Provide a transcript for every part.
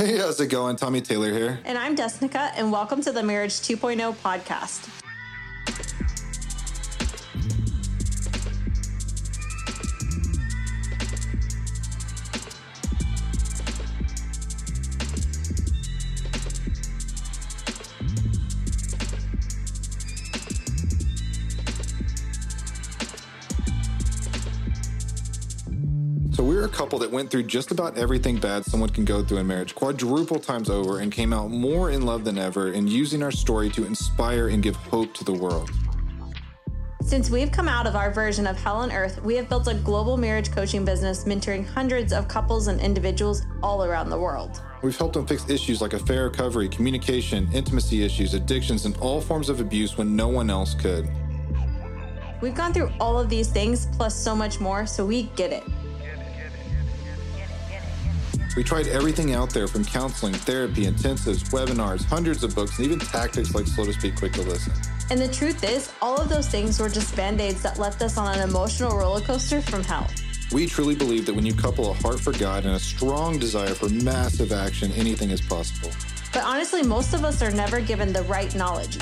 Hey, how's it going? Tommy Taylor here. And I'm Desnekka, and welcome to the Marriage 2.0 podcast. That went through just about everything bad someone can go through in marriage, quadruple times over, and came out more in love than ever, and using our story to inspire and give hope to the world. Since we've come out of our version of hell on earth, we have built a global marriage coaching business mentoring hundreds of couples and individuals all around the world. We've helped them fix issues like affair recovery, communication, intimacy issues, addictions, and all forms of abuse when no one else could. We've gone through all of these things plus so much more, so we get it. We tried everything out there from counseling, therapy, intensives, webinars, hundreds of books, and even tactics like slow to speak, quick to listen. And the truth is, all of those things were just band aids that left us on an emotional roller coaster from hell. We truly believe that when you couple a heart for God and a strong desire for massive action, anything is possible. But honestly, most of us are never given the right knowledge.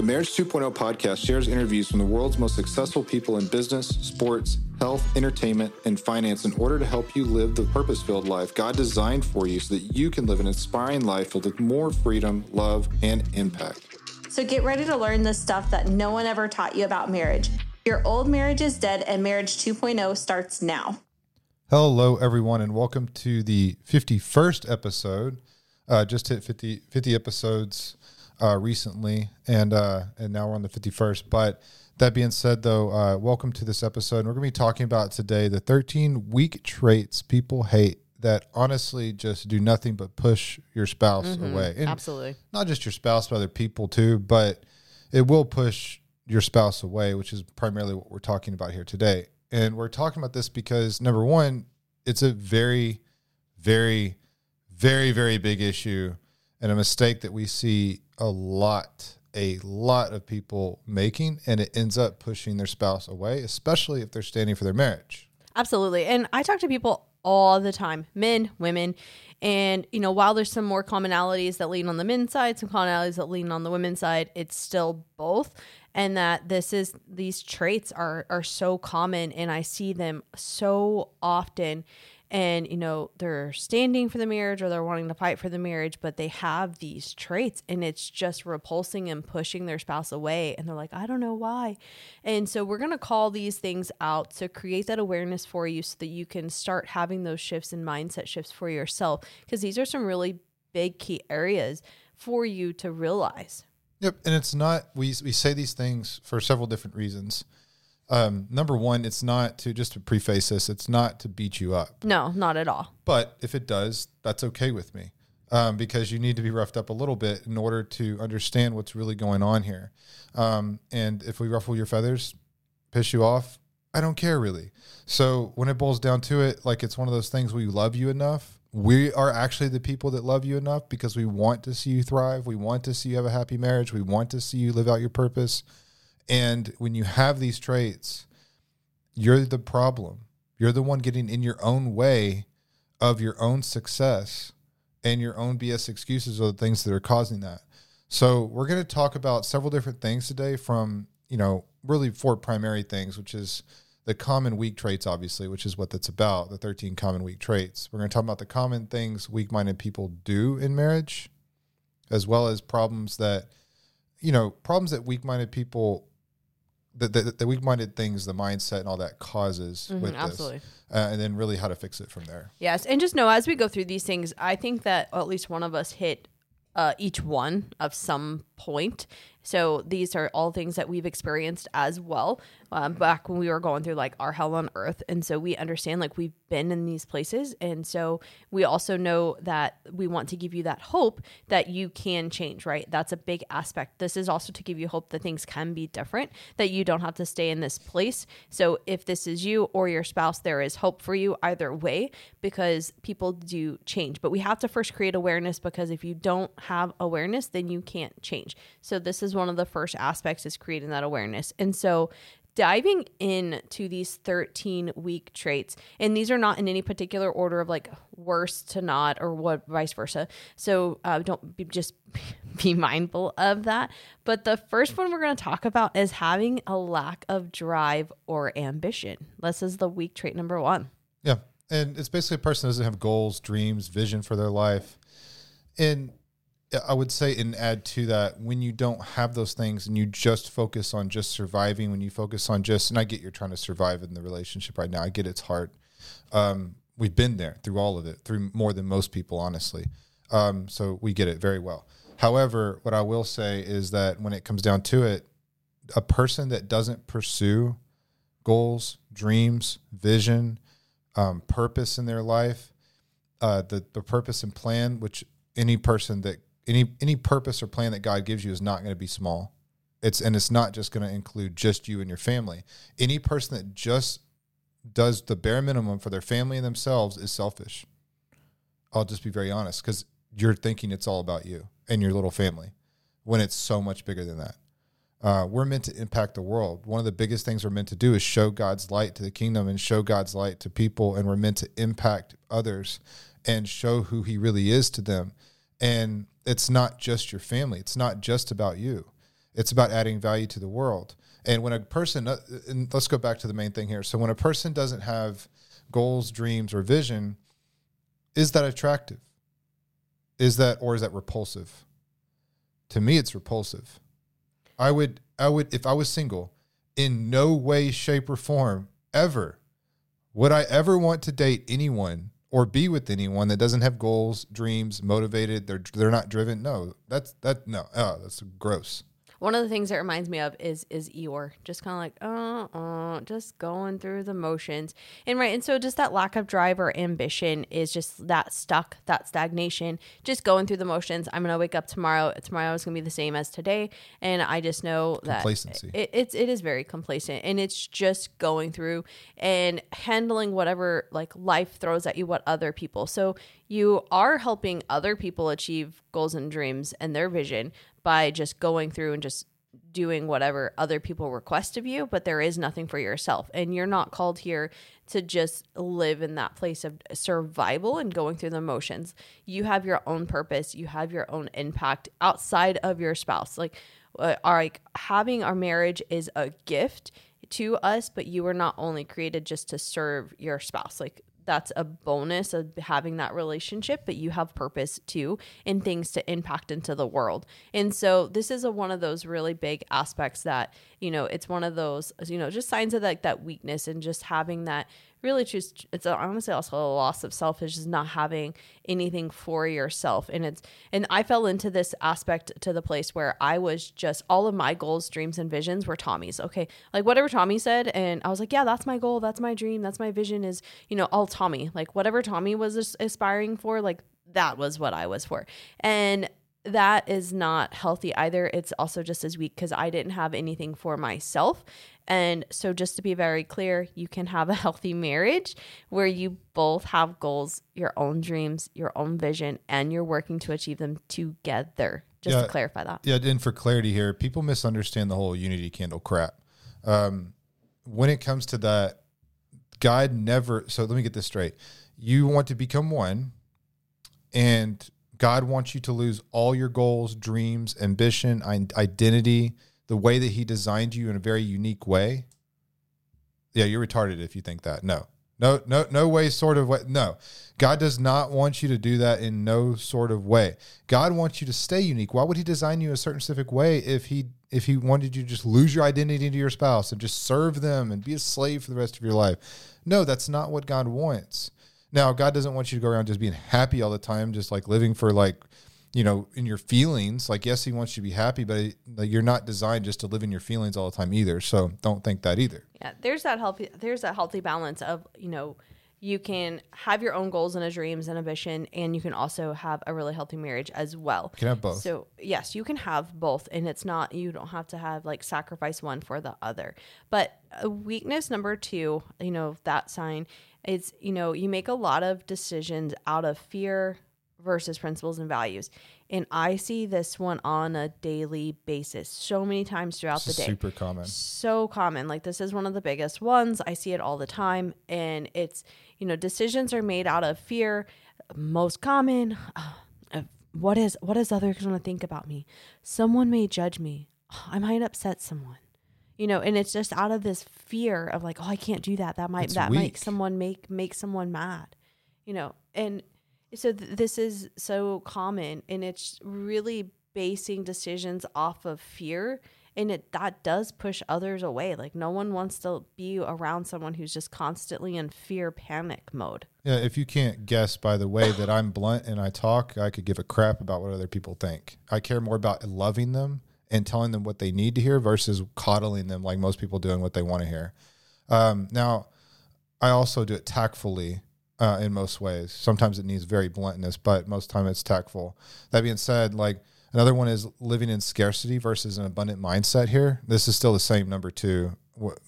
The Marriage 2.0 podcast shares interviews from the world's most successful people in business, sports, health, entertainment, and finance in order to help you live the purpose filled life God designed for you so that you can live an inspiring life filled with more freedom, love, and impact. So get ready to learn the stuff that no one ever taught you about marriage. Your old marriage is dead, and Marriage 2.0 starts now. Hello, everyone, and welcome to the 51st episode. Uh, just hit 50, 50 episodes uh, recently, and uh, and now we're on the 51st. But that being said, though, uh, welcome to this episode. And we're going to be talking about today the 13 weak traits people hate that honestly just do nothing but push your spouse away. And Absolutely. not just your spouse, but other people too, but it will push your spouse away, which is primarily what we're talking about here today. And we're talking about this because number one, it's a very, very, very, very big issue and a mistake that we see a lot, a lot of people making, and it ends up pushing their spouse away, especially if they're standing for their marriage. Absolutely. And I talk to people all the time, men, women. And, you know, while there's some more commonalities that lean on the men's side, some commonalities that lean on the women's side, it's still both. And that this is, these traits are, are so common and I see them so often. And, you know, they're standing for the marriage or they're wanting to fight for the marriage, but they have these traits and it's just repulsing and pushing their spouse away. And they're like, I don't know why. And so we're going to call these things out to create that awareness for you so that you can start having those shifts and mindset shifts for yourself. Because these are some really big key areas for you to realize. Yep, and it's not. We we say these things for several different reasons. Um, number one, it's not to just to preface this. It's not to beat you up, No, not at all. but if it does, that's okay with me, um, because you need to be roughed up a little bit in order to understand what's really going on here. Um, and if we ruffle your feathers, piss you off, I don't care really. So when it boils down to it, like it's one of those things we love you enough. We are actually the people that love you enough because we want to see you thrive. We want to see you have a happy marriage. We want to see you live out your purpose. And when you have these traits, you're the problem. You're the one getting in your own way of your own success and your own BS excuses are the things that are causing that. So we're going to talk about several different things today from, you know, really four primary things, which is the common weak traits, obviously, which is what that's about, the 13 common weak traits. We're going to talk about the common things weak minded people do in marriage, as well as problems that, you know, problems that weak minded people, the, the, the weak minded things, the mindset and all that causes with absolutely. this. Uh, and then really how to fix it from there. Yes. And just know as we go through these things, I think that at least one of us hit uh, each one of some point. So these are all things that we've experienced as well um, back when we were going through like our hell on earth. And so we understand like we've been in these places. And so we also know that we want to give you that hope that you can change, right? That's a big aspect. This is also to give you hope that things can be different, that you don't have to stay in this place. So if this is you or your spouse, there is hope for you either way because people do change. But we have to first create awareness because if you don't have awareness, then you can't change. So this is one of the first aspects is creating that awareness. And so diving into these 13 weak traits and these are not in any particular order of like worst to not or what vice versa so uh, don't be, just be mindful of that but the first one we're going to talk about is having a lack of drive or ambition this is the weak trait number one Yeah. And it's basically a person doesn't have goals, dreams, vision for their life. And I would say, and add to that, when you don't have those things and you just focus on just surviving, when you focus on just, and I get you're trying to survive in the relationship right now, I get it's hard. Um, we've been there through all of it, through more than most people, honestly. Um, so we get it very well. However, what I will say is that when it comes down to it, a person that doesn't pursue goals, dreams, vision, um, purpose in their life, uh, the the purpose and plan, which any person that any any purpose or plan that God gives you is not going to be small. It's and it's not just going to include just you and your family. Any person that just does the bare minimum for their family and themselves is selfish. I'll just be very honest because you're thinking it's all about you and your little family when it's so much bigger than that. Uh, we're meant to impact the world. One of the biggest things we're meant to do is show God's light to the kingdom and show God's light to people, and we're meant to impact others and show who He really is to them. And it's not just your family. It's not just about you. It's about adding value to the world. And when a person, uh, and let's go back to the main thing here. So when a person doesn't have goals, dreams, or vision, is that attractive? Is that or is that repulsive? To me, it's repulsive. I would, I would, if I was single, in no way, shape, or form ever would I ever want to date anyone or be with anyone that doesn't have goals, dreams, motivated. They're they're not driven. No, that's that. No, oh, that's gross. One of the things that reminds me of is is Eeyore, just kind of like uh uh, just going through the motions, and right, and so just that lack of drive or ambition is just that stuck, that stagnation, just going through the motions. I'm gonna wake up tomorrow. Tomorrow is gonna be the same as today, and I just know that Complacency. it, it's it is very complacent, and it's just going through and handling whatever like life throws at you, what other people. So you are helping other people achieve goals and dreams and their vision by just going through and just doing whatever other people request of you, but there is nothing for yourself. And you're not called here to just live in that place of survival and going through the motions. You have your own purpose, you have your own impact outside of your spouse. Like, uh, our, like having our marriage is a gift to us, but you were not only created just to serve your spouse. Like that's a bonus of having that relationship, but you have purpose too and things to impact into the world. And so this is a, one of those really big aspects that, you know, it's one of those, you know, just signs of like that weakness and just having that really just it's honestly also a loss of self is not having anything for yourself and it's and i fell into this aspect to the place where i was just all of my goals dreams and visions were tommy's okay like whatever tommy said and i was like yeah that's my goal that's my dream that's my vision is you know all tommy like whatever tommy was aspiring for like that was what i was for and that is not healthy either. It's also just as weak because I didn't have anything for myself. And so, just to be very clear, you can have a healthy marriage where you both have goals, your own dreams, your own vision, and you're working to achieve them together. Just Yeah. to clarify that. Yeah, and for clarity here, people misunderstand the whole unity candle crap. Um, when it comes to that, God never. So let me get this straight. You want to become one, and God wants you to lose all your goals, dreams, ambition, identity, the way that He designed you in a very unique way. Yeah, you're retarded if you think that. No, no, no, no way, sort of way. No, God does not want you to do that in no sort of way. God wants you to stay unique. Why would He design you a certain specific way if He if He wanted you to just lose your identity to your spouse and just serve them and be a slave for the rest of your life? No, that's not what God wants. Now, God doesn't want you to go around just being happy all the time, just like living for like, you know, in your feelings. Like, yes, He wants you to be happy, but like, you're not designed just to live in your feelings all the time either. So don't think that either. Yeah, there's that healthy there's that healthy balance of, you know, you can have your own goals and a dreams and ambition, and you can also have a really healthy marriage as well. can have both. So yes, you can have both, and it's not you don't have to have like sacrifice one for the other. But uh, weakness number two, you know, that sign is you know you make a lot of decisions out of fear versus principles and values. And I see this one on a daily basis so many times throughout the This day. super common. So common. Like this is one of the biggest ones. I see it all the time. And it's, you know, decisions are made out of fear. Most common. uh, what is what is others going to think about me? Someone may judge me. I might upset someone. You know, and it's just out of this fear of like, oh, I can't do that. That might that weak. make someone make make someone mad. You know, and so th- this is so common and it's really basing decisions off of fear and it that does push others away like no one wants to be around someone who's just constantly in fear panic mode Yeah, if you can't guess by the way that I'm blunt and I talk, I could give a crap about what other people think. I care more about loving them and telling them what they need to hear versus coddling them like most people doing what they want to hear. Um, now, I also do it tactfully uh, in most ways. Sometimes it needs very bluntness, but most time it's tactful. That being said, like another one is living in scarcity versus an abundant mindset. Here, this is still the same number two,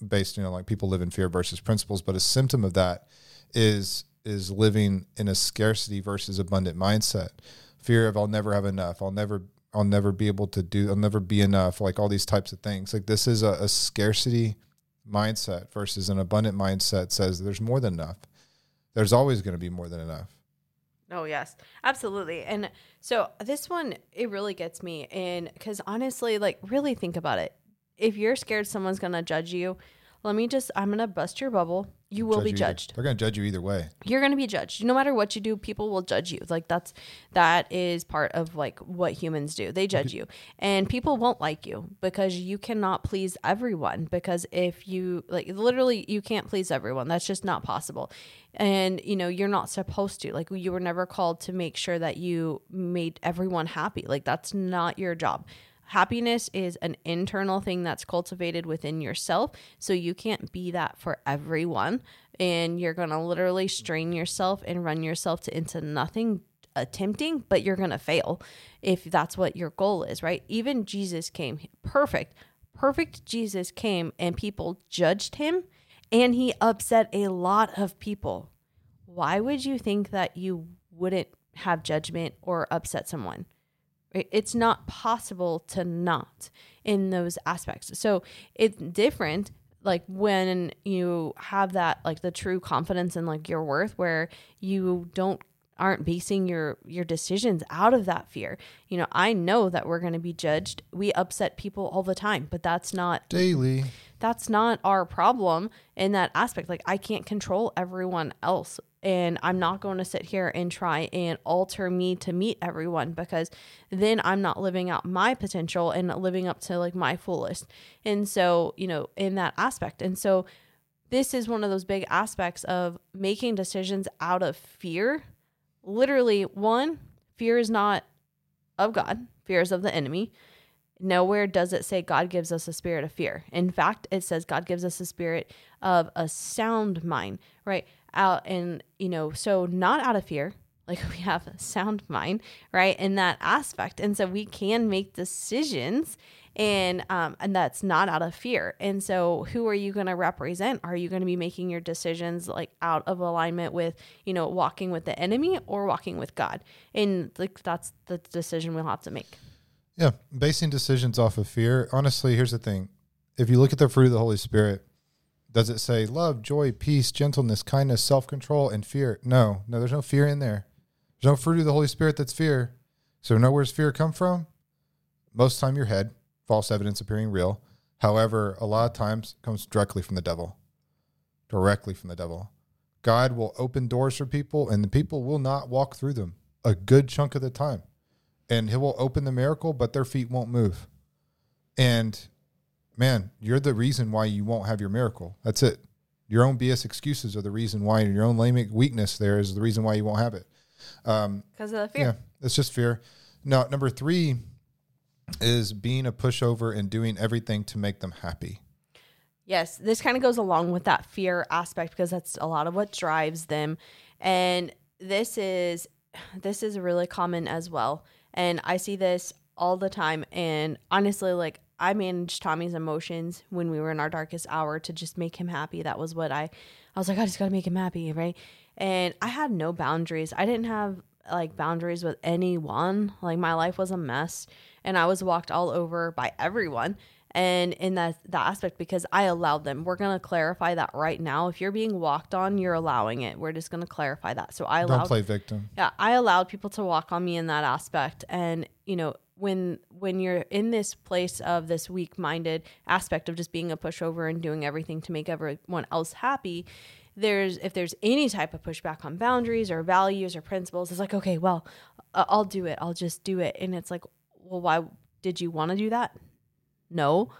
based you know like people live in fear versus principles, but a symptom of that is is living in a scarcity versus abundant mindset. Fear of I'll never have enough. I'll never I'll never be able to do. I'll never be enough. Like all these types of things. Like this is a, a scarcity mindset versus an abundant mindset says there's more than enough. There's always going to be more than enough. Oh yes, absolutely. And so this one it really gets me and cuz honestly like really think about it. If you're scared someone's going to judge you, let me just I'm to bust your bubble. You will Judge be you either- judged. They're going to judge you either way. you're to be judged. No matter what you do people will judge you. Like that's that is part of like what humans do. They judge you. And people won't like you because you cannot please everyone. Because if you like literally you can't please everyone. That's just not possible. And you know you're not supposed to. Like you were never called to make sure that you made everyone happy. Like that's not your job Happiness is an internal thing that's cultivated within yourself. So you can't be that for everyone. And you're going to literally strain yourself and run yourself to, into nothing attempting, but you're going to fail if that's what your goal is, right? Even Jesus came perfect. Perfect Jesus came and people judged him and he upset a lot of people. Why would you think that you wouldn't have judgment or upset someone? It- It's not possible to not in those aspects. So it's different like when you have that like the true confidence in like your worth where you don't aren't basing your your decisions out of that fear. You know, I know that we're going to be judged. We upset people all the time, but that's not Daily. That's not our problem in that aspect. Like I can't control everyone else. And I'm not going to sit here and try and alter me to meet everyone because then I'm not living out my potential and living up to like my fullest. And so, you know, in that aspect. And so this is one of those big aspects of making decisions out of fear. Literally, one, fear is not of God, fear is of the enemy. Nowhere does it say God gives us a spirit of fear. In fact, it says God gives us a spirit of a sound mind, right? Out and you know, so not out of fear, like we have a sound mind, right? In that aspect, and so we can make decisions, and um, and that's not out of fear. And so, who are you going to represent? Are you going to be making your decisions like out of alignment with you know walking with the enemy or walking with God? And like that's the decision we'll have to make. Yeah, basing decisions off of fear. Honestly, here's the thing: if you look at the fruit of the Holy Spirit, does it say love, joy, peace, gentleness, kindness, self-control, and fear? No, no. There's no fear in there. There's no fruit of the Holy Spirit that's fear. So, know where's fear come from? Most time, your head, false evidence appearing real. However, a lot of times comes directly from the devil. Directly from the devil. God will open doors for people, and the people will not walk through them a good chunk of the time and he will open the miracle, but their feet won't move. And man, you're the reason why you won't have your miracle. That's it. Your own BS excuses are the reason why and your own lame weakness there is the reason why you won't have it. Um, Because of the fear. yeah, it's just fear. Now, number three is being a pushover and doing everything to make them happy. Yes, this kind of goes along with that fear aspect because that's a lot of what drives them. And this is this is really common as well. And I see this all the time and honestly like I managed Tommy's emotions when we were in our darkest hour to just make him happy. That was what I I was like I just got to make him happy, right? And I had no boundaries. I didn't have like boundaries with anyone. Like my life was a mess and I was walked all over by everyone. And in that that aspect, because I allowed them, we're gonna clarify that right now. If you're being walked on, you're allowing it. We're just gonna clarify that. So I allowed Don't play victim. yeah i allowed people to walk on me in that aspect and you know when when you're in this place of this weak minded aspect of just being a pushover and doing everything to make everyone else happy there's if there's any type of pushback on boundaries or values or principles it's like okay well uh, i'll do it i'll just do it and it's like well why did you want to do that no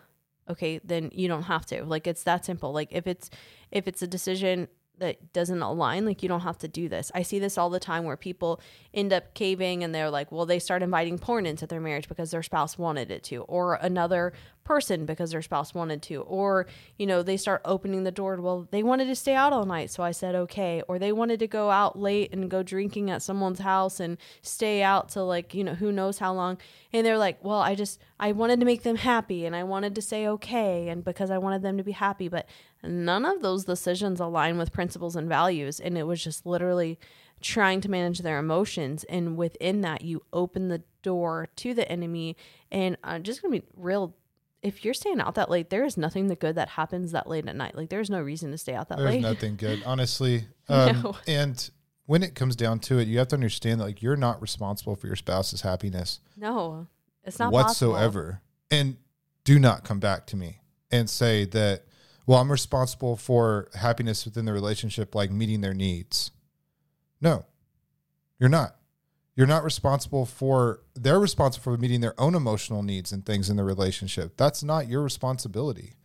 okay then you don't have to. Like it's that simple. Like if it's if it's a decision that doesn't align like you don't have to do this. I see this all the time where people end up caving and they're like well they start inviting porn into their marriage because their spouse wanted it to or another person because their spouse wanted to or you know they start opening the door well they wanted to stay out all night. So i said okay or they wanted to go out late and go drinking at someone's house and stay out till like you know who knows how long. And they're like well i just i wanted to make them happy and i wanted to say okay and because i wanted them to be happy but none of those decisions align with principles and values and it was just literally trying to manage their emotions and within that you open the door to the enemy and i'm just gonna be real if you're staying out that late there is nothing that good that happens that late at night like there's no reason to stay out that There's late There's nothing good, honestly. Um, No. And when it comes down to it, you have to understand that like you're not responsible for your spouse's happiness no it's not possible. whatsoever. And do not come back to me and say that, well, I'm responsible for happiness within the relationship, like meeting their needs. No, you're not. You're not responsible for, they're responsible for meeting their own emotional needs and things in the relationship. That's not your responsibility.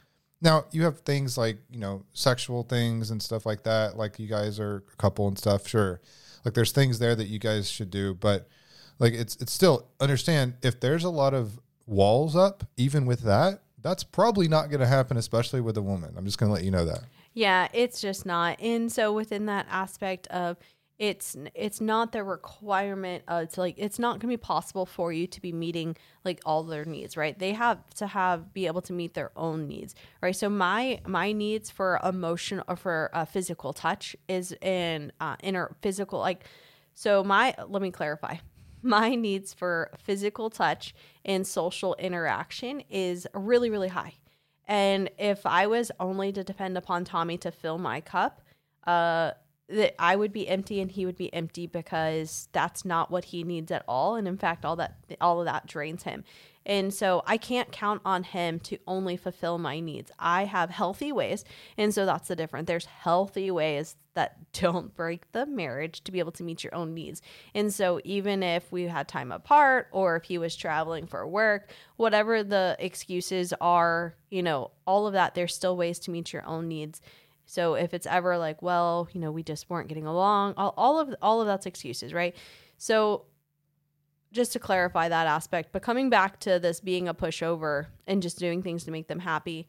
Now, you have things like, you know, sexual things and stuff like that. Like you guys are a couple and stuff. Sure. Like there's things there that you guys should do, but like it's it's still understand if there's a lot of walls up even with that, that's probably not going to happen especially with a woman. I'm just going to let you know that. Yeah, it's just not. And so within that aspect of it's it's not the requirement uh, it's like it's not going to be possible for you to be meeting like all their needs right they have to have be able to meet their own needs right so my my needs for emotion or for uh, physical touch is in uh, inner physical like so my let me clarify my needs for physical touch and social interaction is really really high and if I was only to depend upon Tommy to fill my cup, uh, that I would be empty and he would be empty because that's not what he needs at all. And in fact, all that all of that drains him. And so I can't count on him to only fulfill my needs. I have healthy ways. And so that's the difference. There's healthy ways that don't break the marriage to be able to meet your own needs. And so even if we had time apart or if he was traveling for work, whatever the excuses are, you know, all of that, there's still ways to meet your own needs. So if it's ever like, well, you know, we just weren't getting along, all, all of all of that's excuses, right? So just to clarify that aspect, but coming back to this being a pushover and just doing things to make them happy,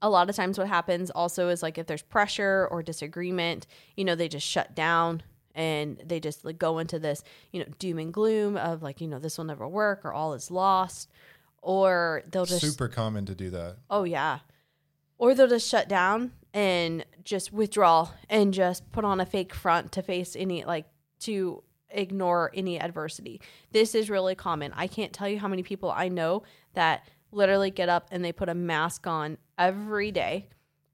a lot of times what happens also is like if there's pressure or disagreement, you know, they just shut down and they just like go into this, you know, doom and gloom of like, you know, this will never work or all is lost. Or they'll just Super common to do that. Oh yeah. Or they'll just shut down and just withdraw and just put on a fake front to face any like to ignore any adversity. This is really common. I can't tell you how many people I know that literally get up and they put a mask on every day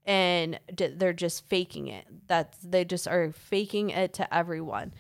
and they're just faking it. That they just are faking it to everyone.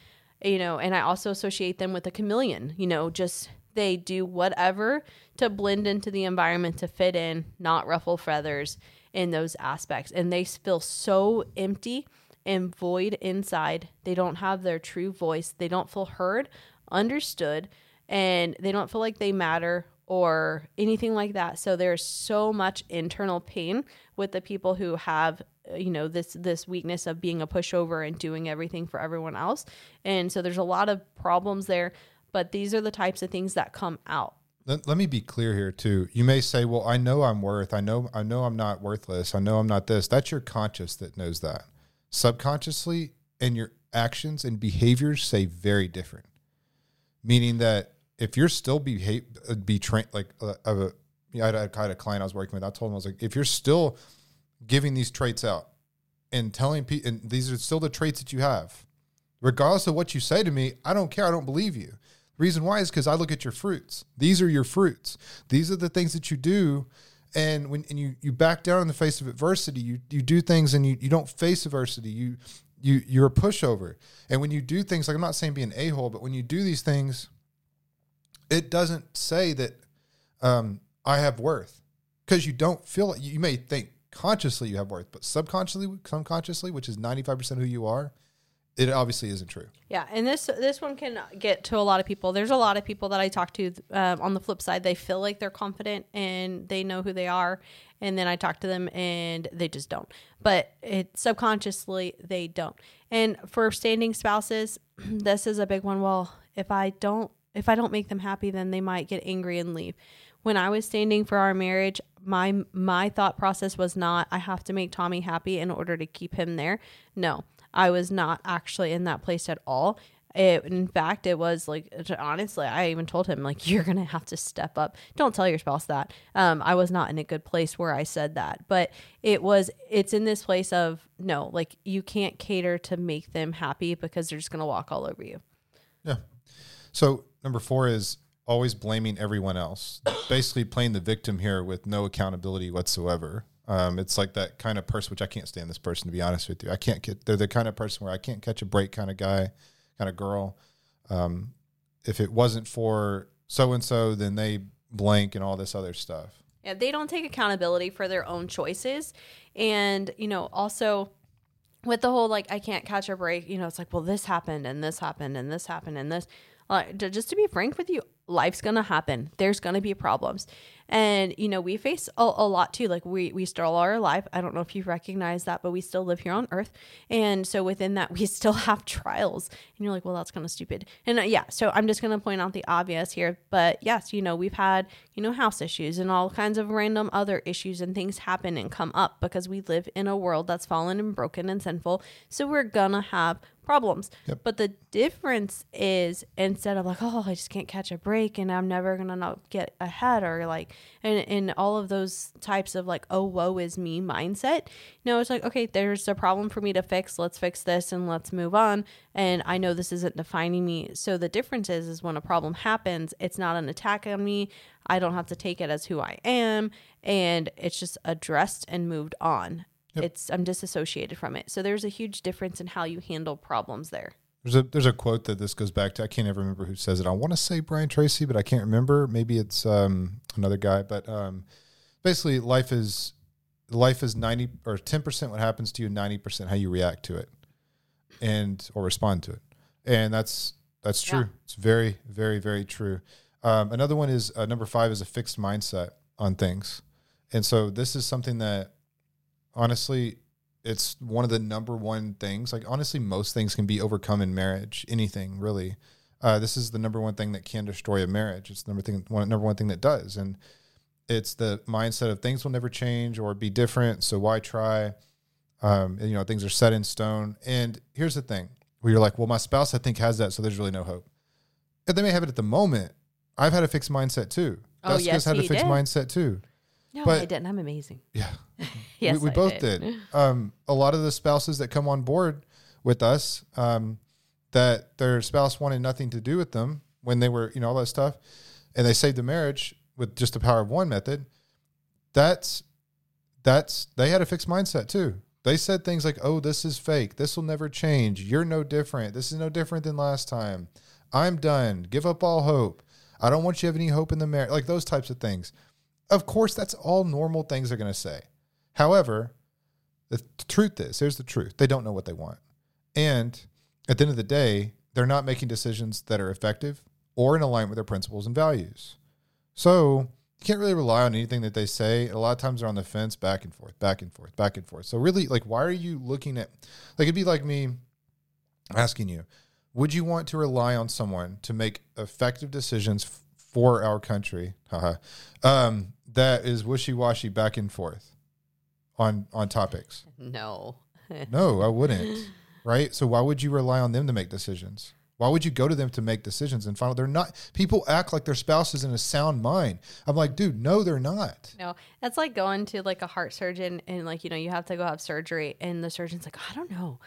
You know, and I also associate them with a chameleon, you know, just they do whatever to blend into the environment to fit in, not ruffle feathers in those aspects. And they feel so empty and void inside. They don't have their true voice. They don't feel heard, understood, and they don't feel like they matter or anything like that. So there's so much internal pain with the people who have you know this this weakness of being a pushover and doing everything for everyone else. And so there's a lot of problems there, but these are the types of things that come out. Let, let me be clear here too. You may say, "Well, I know I'm worth. I know I know I'm not worthless. I know I'm not this." That's your conscious that knows that. Subconsciously and your actions and behaviors say very different. Meaning that if you're still behave uh, be trained like uh, had, a, I had a client I was working with. I told him I was like, if you're still giving these traits out and telling people, and these are still the traits that you have, Regardless of what you say to me, I don't care. I don't believe you. The reason why is because I look at your fruits. These are your fruits. These are the things that you do. And when and you you back down in the face of adversity, you you do things and you, you don't face adversity. You you you're a pushover. And when you do things like I'm not saying be an a hole, but when you do these things, it doesn't say that um, I have worth because you don't feel it. You may think consciously you have worth, but subconsciously, subconsciously, which is 95% who you are, it obviously isn't true. Yeah, and this this one can get to a lot of people. There's a lot of people that I talk to. Um, on the flip side, they feel like they're confident and they know who they are, and then I talk to them and they just don't. But it subconsciously they don't. And for standing spouses, this is a big one. Well, if I don't if I don't make them happy, then they might get angry and leave. When I was standing for our marriage, my my thought process was not I have to make Tommy happy in order to keep him there. No, I was not actually in that place at all. It, in fact, it was like honestly, I even told him like you're gonna have to step up. Don't tell your spouse that. Um, I was not in a good place where I said that, but it was. It's in this place of no, like you can't cater to make them happy because they're just gonna walk all over you. Yeah. So number four is always blaming everyone else. Basically, playing the victim here with no accountability whatsoever. Um, it's like that kind of person, which I can't stand this person to be honest with you. I can't get. They're the kind of person where I can't catch a break, kind of guy, kind of girl. Um, if it wasn't for so and so, then they blank and all this other stuff. Yeah, they don't take accountability for their own choices, and you know also with the whole like I can't catch a break. You know, it's like well this happened and this happened and this happened and this. Just to be frank with you, life's gonna happen. There's gonna be problems, and you know we face a, a, lot too. Like we we still are alive. I don't know if you recognize that, but we still live here on Earth, and so within that we still have trials. And you're like, well, that's kind of stupid. And uh, yeah, so I'm just gonna point out the obvious here, but yes, you know we've had you know house issues and all kinds of random other issues and things happen and come up because we live in a world that's fallen and broken and sinful. So we're gonna have problems. Yep. But the difference is instead of like, oh, I just can't catch a break and I'm never gonna not get ahead or like and in all of those types of like, oh, woe is me mindset. You know, it's like, okay, there's a problem for me to fix. Let's fix this and let's move on. And I know this isn't defining me. So the difference is is when a problem happens, it's not an attack on me. I don't have to take it as who I am and it's just addressed and moved on. Yep. It's I'm disassociated from it. So there's a huge difference in how you handle problems there. There's a there's a quote that this goes back to. I can't ever remember who says it. I want to say Brian Tracy, but I can't remember. Maybe it's um, another guy. But um, basically, life is life is ninety or ten percent what happens to you, ninety percent how you react to it, and or respond to it. And that's that's true. Yeah. It's very very very true. Um, another one is uh, number five is a fixed mindset on things, and so this is something that honestly, it's one of the number one things. Like honestly, most things can be overcome in marriage. Anything really. Uh, this is the number one thing that can destroy a marriage. It's the number thing, one number one thing that does, and it's the mindset of things will never change or be different. So why try? Um, and, you know, things are set in stone. And here's the thing: where you're like, well, my spouse I think has that, so there's really no hope. And they may have it at the moment. I've had a fixed mindset too. Oh, yes, had a fixed did. mindset too. No, but, I didn't. I'm amazing. Yeah. yes, we, we both did. did. Um, a lot of the spouses that come on board with us, um, that their spouse wanted nothing to do with them when they were, you know, all that stuff, and they saved the marriage with just the power of one method. That's that's they had a fixed mindset too. They said things like, "Oh, this is fake. This will never change. You're no different. This is no different than last time. I'm done. Give up all hope. I don't want you to have any hope in the marriage." Like those types of things. Of course, that's all normal things they're going to say. However, the truth is, here's the truth they don't know what they want. And at the end of the day, they're not making decisions that are effective or in alignment with their principles and values. So you can't really rely on anything that they say. A lot of times they're on the fence back and forth, back and forth, back and forth. So really, like, why are you looking at, like, it'd be like me asking you, would you want to rely on someone to make effective decisions f- for our country um, that is wishy-washy back and forth? On on topics? No. no, I wouldn't. Right? So why would you rely on them to make decisions? Why would you go to them to make decisions and find out they're not? People act like their spouse is in a sound mind. I'm like, dude, no, they're not. No, that's like going to like a heart surgeon and like you know you have to go have surgery and the surgeon's like, I don't know,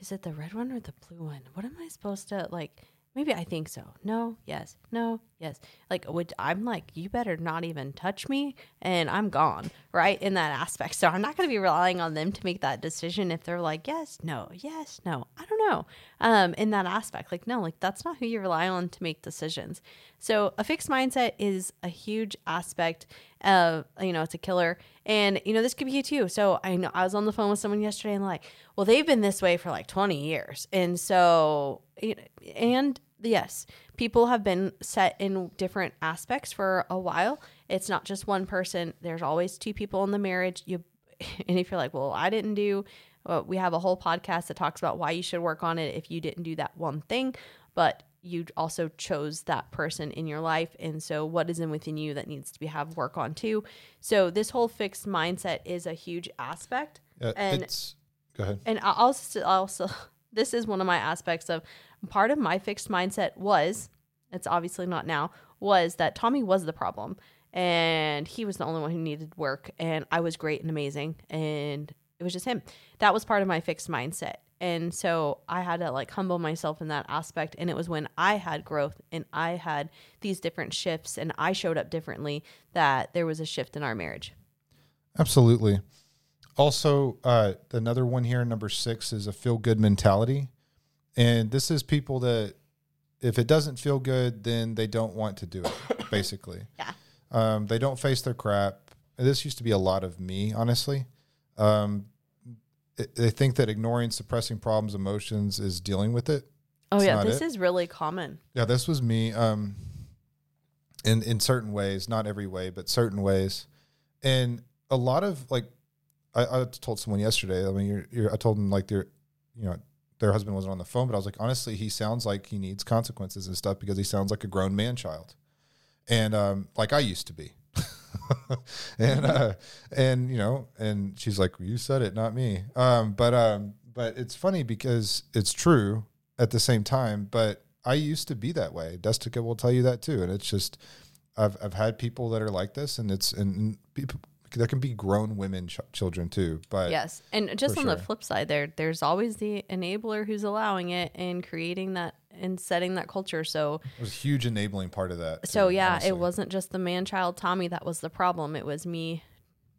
is it the red one or the blue one? What am I supposed to like? Maybe I think so. No, yes, no, yes. Like, would I'm like, you better not even touch me, and I'm gone, right? In that aspect. So I'm not going to be relying on them to make that decision if they're like, yes, no, yes, no. I don't know. Um, in that aspect, like, no, like that's not who you rely on to make decisions. So a fixed mindset is a huge aspect of, you know, it's a killer. And, you know, this could be you too. So I know I was on the phone with someone yesterday and like, well, they've been this way for like 20 years. And so, you know, and yes, people have been set in different aspects for a while. It's not just one person. There's always two people in the marriage. You, and if you're like, well, I didn't do, well, we have a whole podcast that talks about why you should work on it if you didn't do that one thing. But you also chose that person in your life and so what is in within you that needs to be have work on too so this whole fixed mindset is a huge aspect Uh, and it's go ahead. and I also also this is one of my aspects of part of my fixed mindset was it's obviously not now was that Tommy was the problem. And he was the only one who needed work. And I was great and amazing. And it was just him. That was part of my fixed mindset. And so I had to like humble myself in that aspect. And it was when I had growth and I had these different shifts and I showed up differently that there was a shift in our marriage. Absolutely. Also, uh, another one here, number six, is a feel good mentality. And this is people that if it doesn't feel good, then they don't want to do it, basically. Yeah. Um, they don't face their crap. This used to be a lot of me, honestly. Um, it, they think that ignoring, suppressing problems, emotions is dealing with it. oh It's yeah this it. is really common Yeah, this was me. Um, in in certain ways, not every way, but certain ways, and a lot of like, I, I told someone yesterday. I mean, you're, you're I told them like their, you know, their husband wasn't on the phone, but I was like, honestly, he sounds like he needs consequences and stuff because he sounds like a grown man child, and um, like I used to be. and uh and you know and she's like you said it not me um but um but it's funny because it's true at the same time but i used to be that way Desnekka will tell you that too and it's just i've i've had people that are like this and it's and people that can be grown women ch- children too but Yes, and just on the flip side, there there's always the enabler who's allowing it and creating that and setting that culture. So it was a huge enabling part of that so too, yeah, honestly. it wasn't just the man child Tommy that was the problem. It was me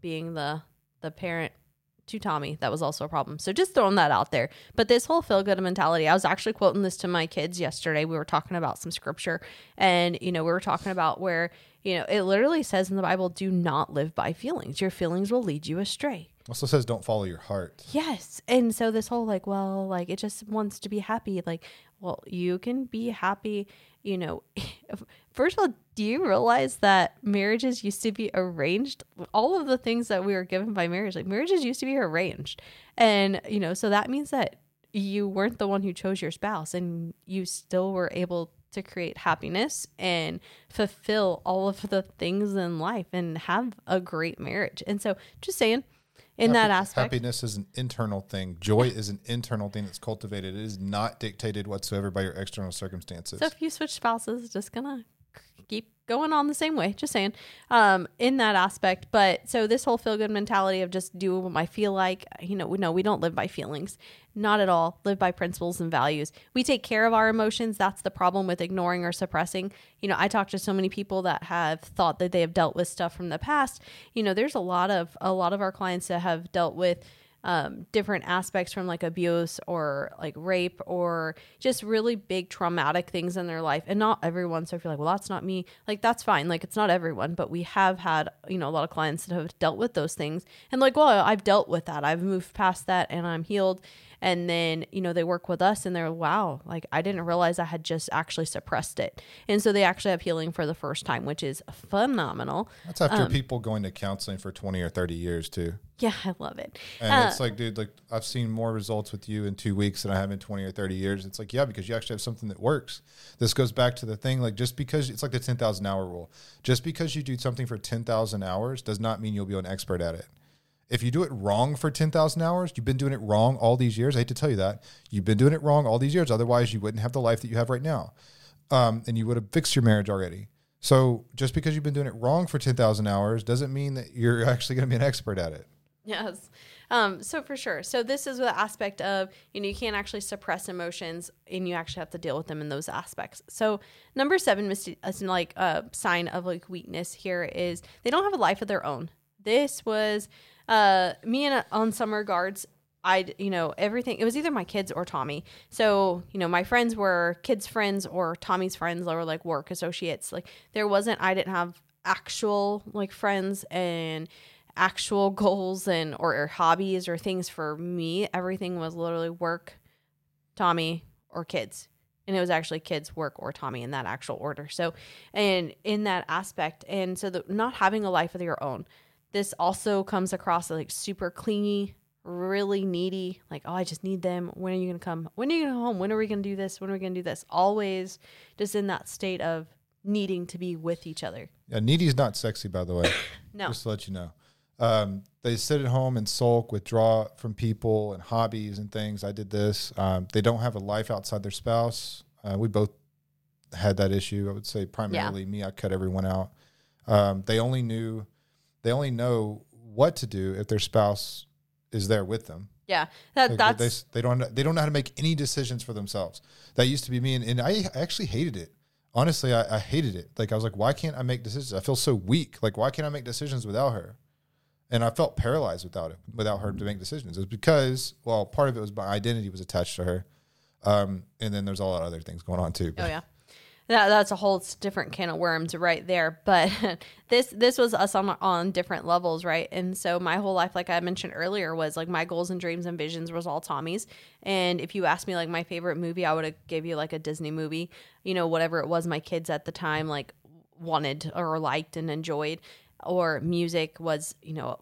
being the the parent to Tommy that was also a problem. So just throwing that out there. But this whole feel good mentality, I was actually quoting this to my kids yesterday. We were talking about some scripture and you know, we were talking about where, you know, it literally says in the Bible, do not live by feelings. Your feelings will lead you astray. also says don't follow your heart Yes. And so this whole like, well, like it just wants to be happy. Like, well, you can be happy, you know. First of all, do you realize that marriages used to be arranged? All of the things that we were given by marriage, like marriages used to be arranged. And, you know, so that means that you weren't the one who chose your spouse and you still were able to create happiness and fulfill all of the things in life and have a great marriage. And so just saying, in that aspect, Happiness is an internal thing. Joy is an internal thing that's cultivated. It is not dictated whatsoever by your external circumstances. So if you switch spouses, just gonna going on the same way. Just saying, um, in that aspect. But so this whole feel good mentality of just do what I feel like, you know, we no, we don't live by feelings, not at all. Live by principles and values. We take care of our emotions. That's the problem with ignoring or suppressing. You know, I talk to so many people that have thought that they have dealt with stuff from the past. You know, there's a lot of a lot of our clients that have dealt with um, different aspects from like abuse or like rape or just really big traumatic things in their life. And not everyone. So if you're like, well, that's not me, like that's fine. Like it's not everyone, but we have had, you know, a lot of clients that have dealt with those things and like, well, I've dealt with that. I've moved past that and I'm healed. And then, you know, they work with us and they're, wow, like I didn't realize I had just actually suppressed it. And so they actually have healing for the first time, which is phenomenal. That's after um, people going to counseling for 20 or 30 years too. Yeah, I love it. And Uh, it's like, dude, like I've seen more results with you in two weeks than I have in 20 or 30 years. It's like, yeah, because you actually have something that works. This goes back to the thing, like just because it's like the 10,000 hour rule, just because you do something for 10,000 hours does not mean you'll be an expert at it. If you do it wrong for 10,000 hours, you've been doing it wrong all these years. I hate to tell you that. You've been doing it wrong all these years. Otherwise, you wouldn't have the life that you have right now. Um, and you would have fixed your marriage already. So just because you've been doing it wrong for 10,000 hours doesn't mean that you're actually going to be an expert at it. Yes. Um, so for sure. So this is the aspect of, you know, you can't actually suppress emotions and you actually have to deal with them in those aspects. So number seven, as in like a sign of like weakness here is they don't have a life of their own. This was uh, me and on some regards, I, you know, everything. It was either my kids or Tommy. So, you know, my friends were kids' friends or Tommy's friends or like work associates. Like there wasn't, I didn't have actual like friends and actual goals and or, or hobbies or things for me. Everything was literally work, Tommy, or kids. And it was actually kids, work, or Tommy in that actual order. So, and in that aspect, and so the, not having a life of your own, this also comes across like super clingy, really needy. Like, oh, I just need them. When are you gonna come? When are you gonna come home? When are we gonna do this? When are we gonna do this? Always just in that state of needing to be with each other. Yeah, needy is not sexy, by the way. No. Just to let you know. Um, they sit at home and sulk, withdraw from people and hobbies and things. I did this. Um, they don't have a life outside their spouse. Uh, we both had that issue. I would say primarily me. I cut everyone out. Um, they only knew, they only know what to do if their spouse is there with them. Yeah, that Like, that's they, they don't they don't know how to make any decisions for themselves. That used to be me, and, and I actually hated it. Honestly, I, I hated it. Like I was like, why can't I make decisions? I feel so weak. Like why can't I make decisions without her? And I felt paralyzed without it, without her to make decisions. It was because, well, part of it was my identity was attached to her, um, and then there's a lot of other things going on too. Oh yeah. That, that's a whole different can of worms right there. But this this was us on on different levels, right? And so my whole life, like I mentioned earlier, was like my goals and dreams and visions was all Tommy's. And if you asked me like my favorite movie, I would have gave you like a Disney movie, you know, whatever it was my kids at the time like wanted or liked and enjoyed. Or music was, you know,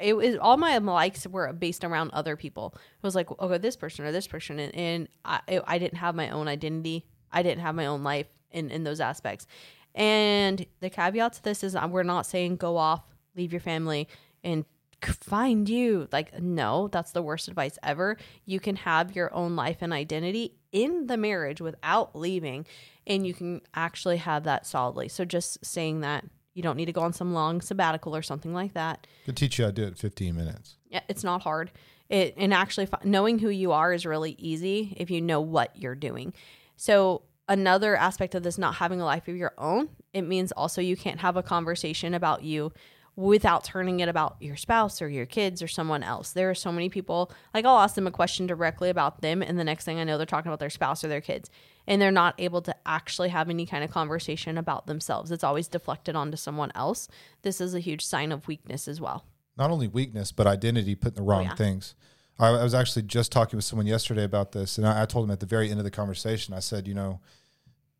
it was all my likes were based around other people. It was like, okay, this person or this person, and, and I, it- I didn't have my own identity. I didn't have my own life in in those aspects. And the caveat to this is, we're not saying go off, leave your family, and find you. Like, no, that's the worst advice ever. You can have your own life and identity in the marriage without leaving, and you can actually have that solidly. So, just saying that you don't need to go on some long sabbatical or something like that. Could teach you how to do it in 15 minutes. Yeah, it's not hard. It and actually knowing who you are is really easy if you know what you're doing. So another aspect of this not having a life of your own, it means also you can't have a conversation about you without turning it about your spouse or your kids or someone else. There are so many people like I'll ask them a question directly about them and the next thing I know they're talking about their spouse or their kids and they're not able to actually have any kind of conversation about themselves. It's always deflected onto someone else. This is a huge sign of weakness as well. not only weakness but identity put in the oh, wrong yeah. things I, I was actually just talking with someone yesterday about this and I, I told him at the very end of the conversation i said you know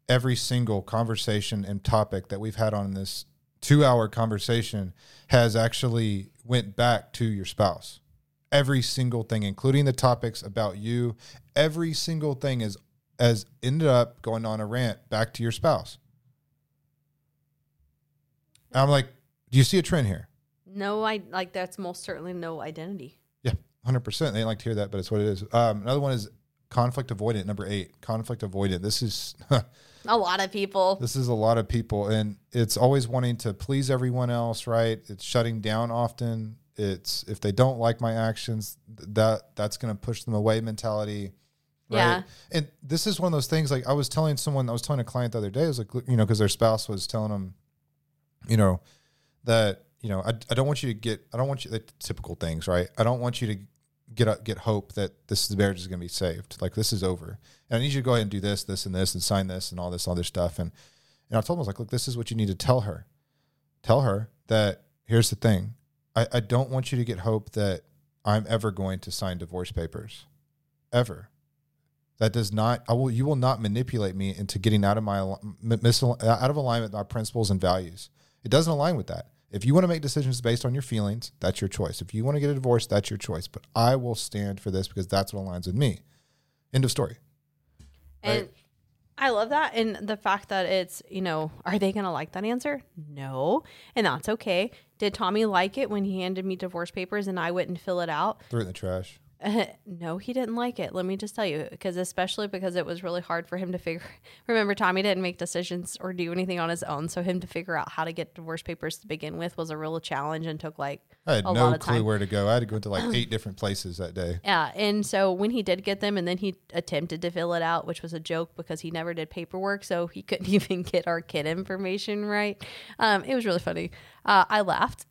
every single conversation and topic that we've had on this two hour conversation has actually went back to your spouse. Every single thing including the topics about you. Every single thing is has ended up going on a rant back to your spouse. And i'm like do you see a trend here? No, I like that's most certainly no identity. Hundred percent. They like to hear that, but it's what it is. Um, another one is conflict avoidant. Number eight, conflict avoidant. This is A lot of people. this is a lot of people, and it's always wanting to please everyone else. Right? It's shutting down often. It's if they don't like my actions, that that's going to push them away mentality. Right? Yeah. And this is one of those things. Like I was telling someone, I was telling a client the other day. I was like, you know, because their spouse was telling them, you know, that you know, I, I don't want you to get, I don't want you the typical things, right? I don't want you to get a, get hope that this marriage is going to be saved. Like this is over, and I need you to go ahead and do this, this, and this, and sign this, and all this other stuff. And and I told him I was like, look, this is what you need to tell her. Tell her that here's the thing. I, I don't want you to get hope that I'm ever going to sign divorce papers, ever. That does not. I will. You will not manipulate me into getting out of my al- mi- misal- out of alignment with my principles and values. It doesn't align with that. If you want to make decisions based on your feelings, that's your choice. If you want to get a divorce, that's your choice. But I will stand for this because that's what aligns with me. End of story. And Right. I love that. And the fact that it's, you know, are they going to like that answer? No. And that's okay. Did Tommy like it when he handed me divorce papers and I wouldn't fill it out? Threw it in the trash. no, he didn't like it. Let me just tell you, because especially because it was really hard for him to figure. Remember, Tommy didn't make decisions or do anything on his own, so him to figure out how to get divorce papers to begin with was a real challenge and took like I had no clue time. where to go. I had to go to like eight different places that day. Yeah, and so when he did get them, and then he attempted to fill it out, which was a joke because he never did paperwork, so he couldn't even get our kid information right. Um, it was really funny. Uh, I laughed,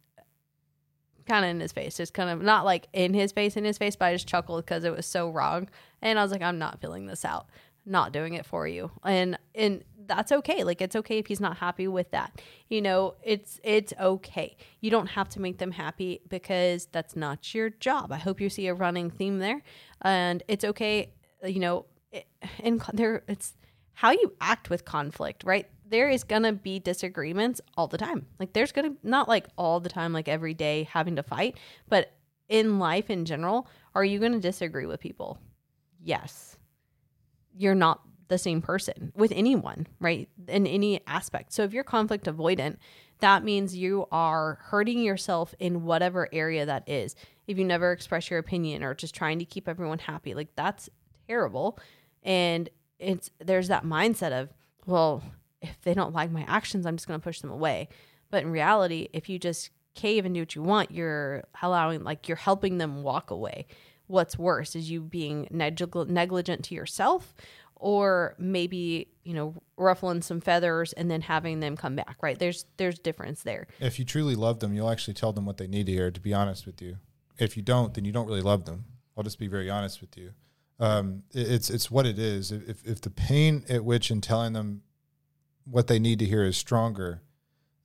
kind of in his face, just kind of not like in his face, in his face, but I just chuckled because it was so wrong, and I was like, I'm not filling this out, not doing it for you, and and that's okay. Like it's okay if he's not happy with that. You know, it's it's okay. You don't have to make them happy because that's not your job. I hope you see a running theme there, and it's okay. You know, it, and there it's how you act with conflict, right? There is gonna be disagreements all the time. Like there's gonna not like all the time, like every day having to fight, but in life in general, are you gonna disagree with people? Yes. You're not the same person with anyone, right? In any aspect. So if you're conflict avoidant, that means you are hurting yourself in whatever area that is. If you never express your opinion or just trying to keep everyone happy, like that's terrible. And it's there's that mindset of, well, if they don't like my actions, I'm just going to push them away. But in reality, if you just cave and do what you want, you're allowing like you're helping them walk away. What's worse is you being neglig- negligent to yourself or maybe you know ruffling some feathers and then having them come back right there's there's difference there If you truly love them, you'll actually tell them what they need to hear. To be honest with you, if you don't, then you don't really love them. I'll just be very honest with you. Um, it- it's it's what it is. If if the pain at which in telling them what they need to hear is stronger,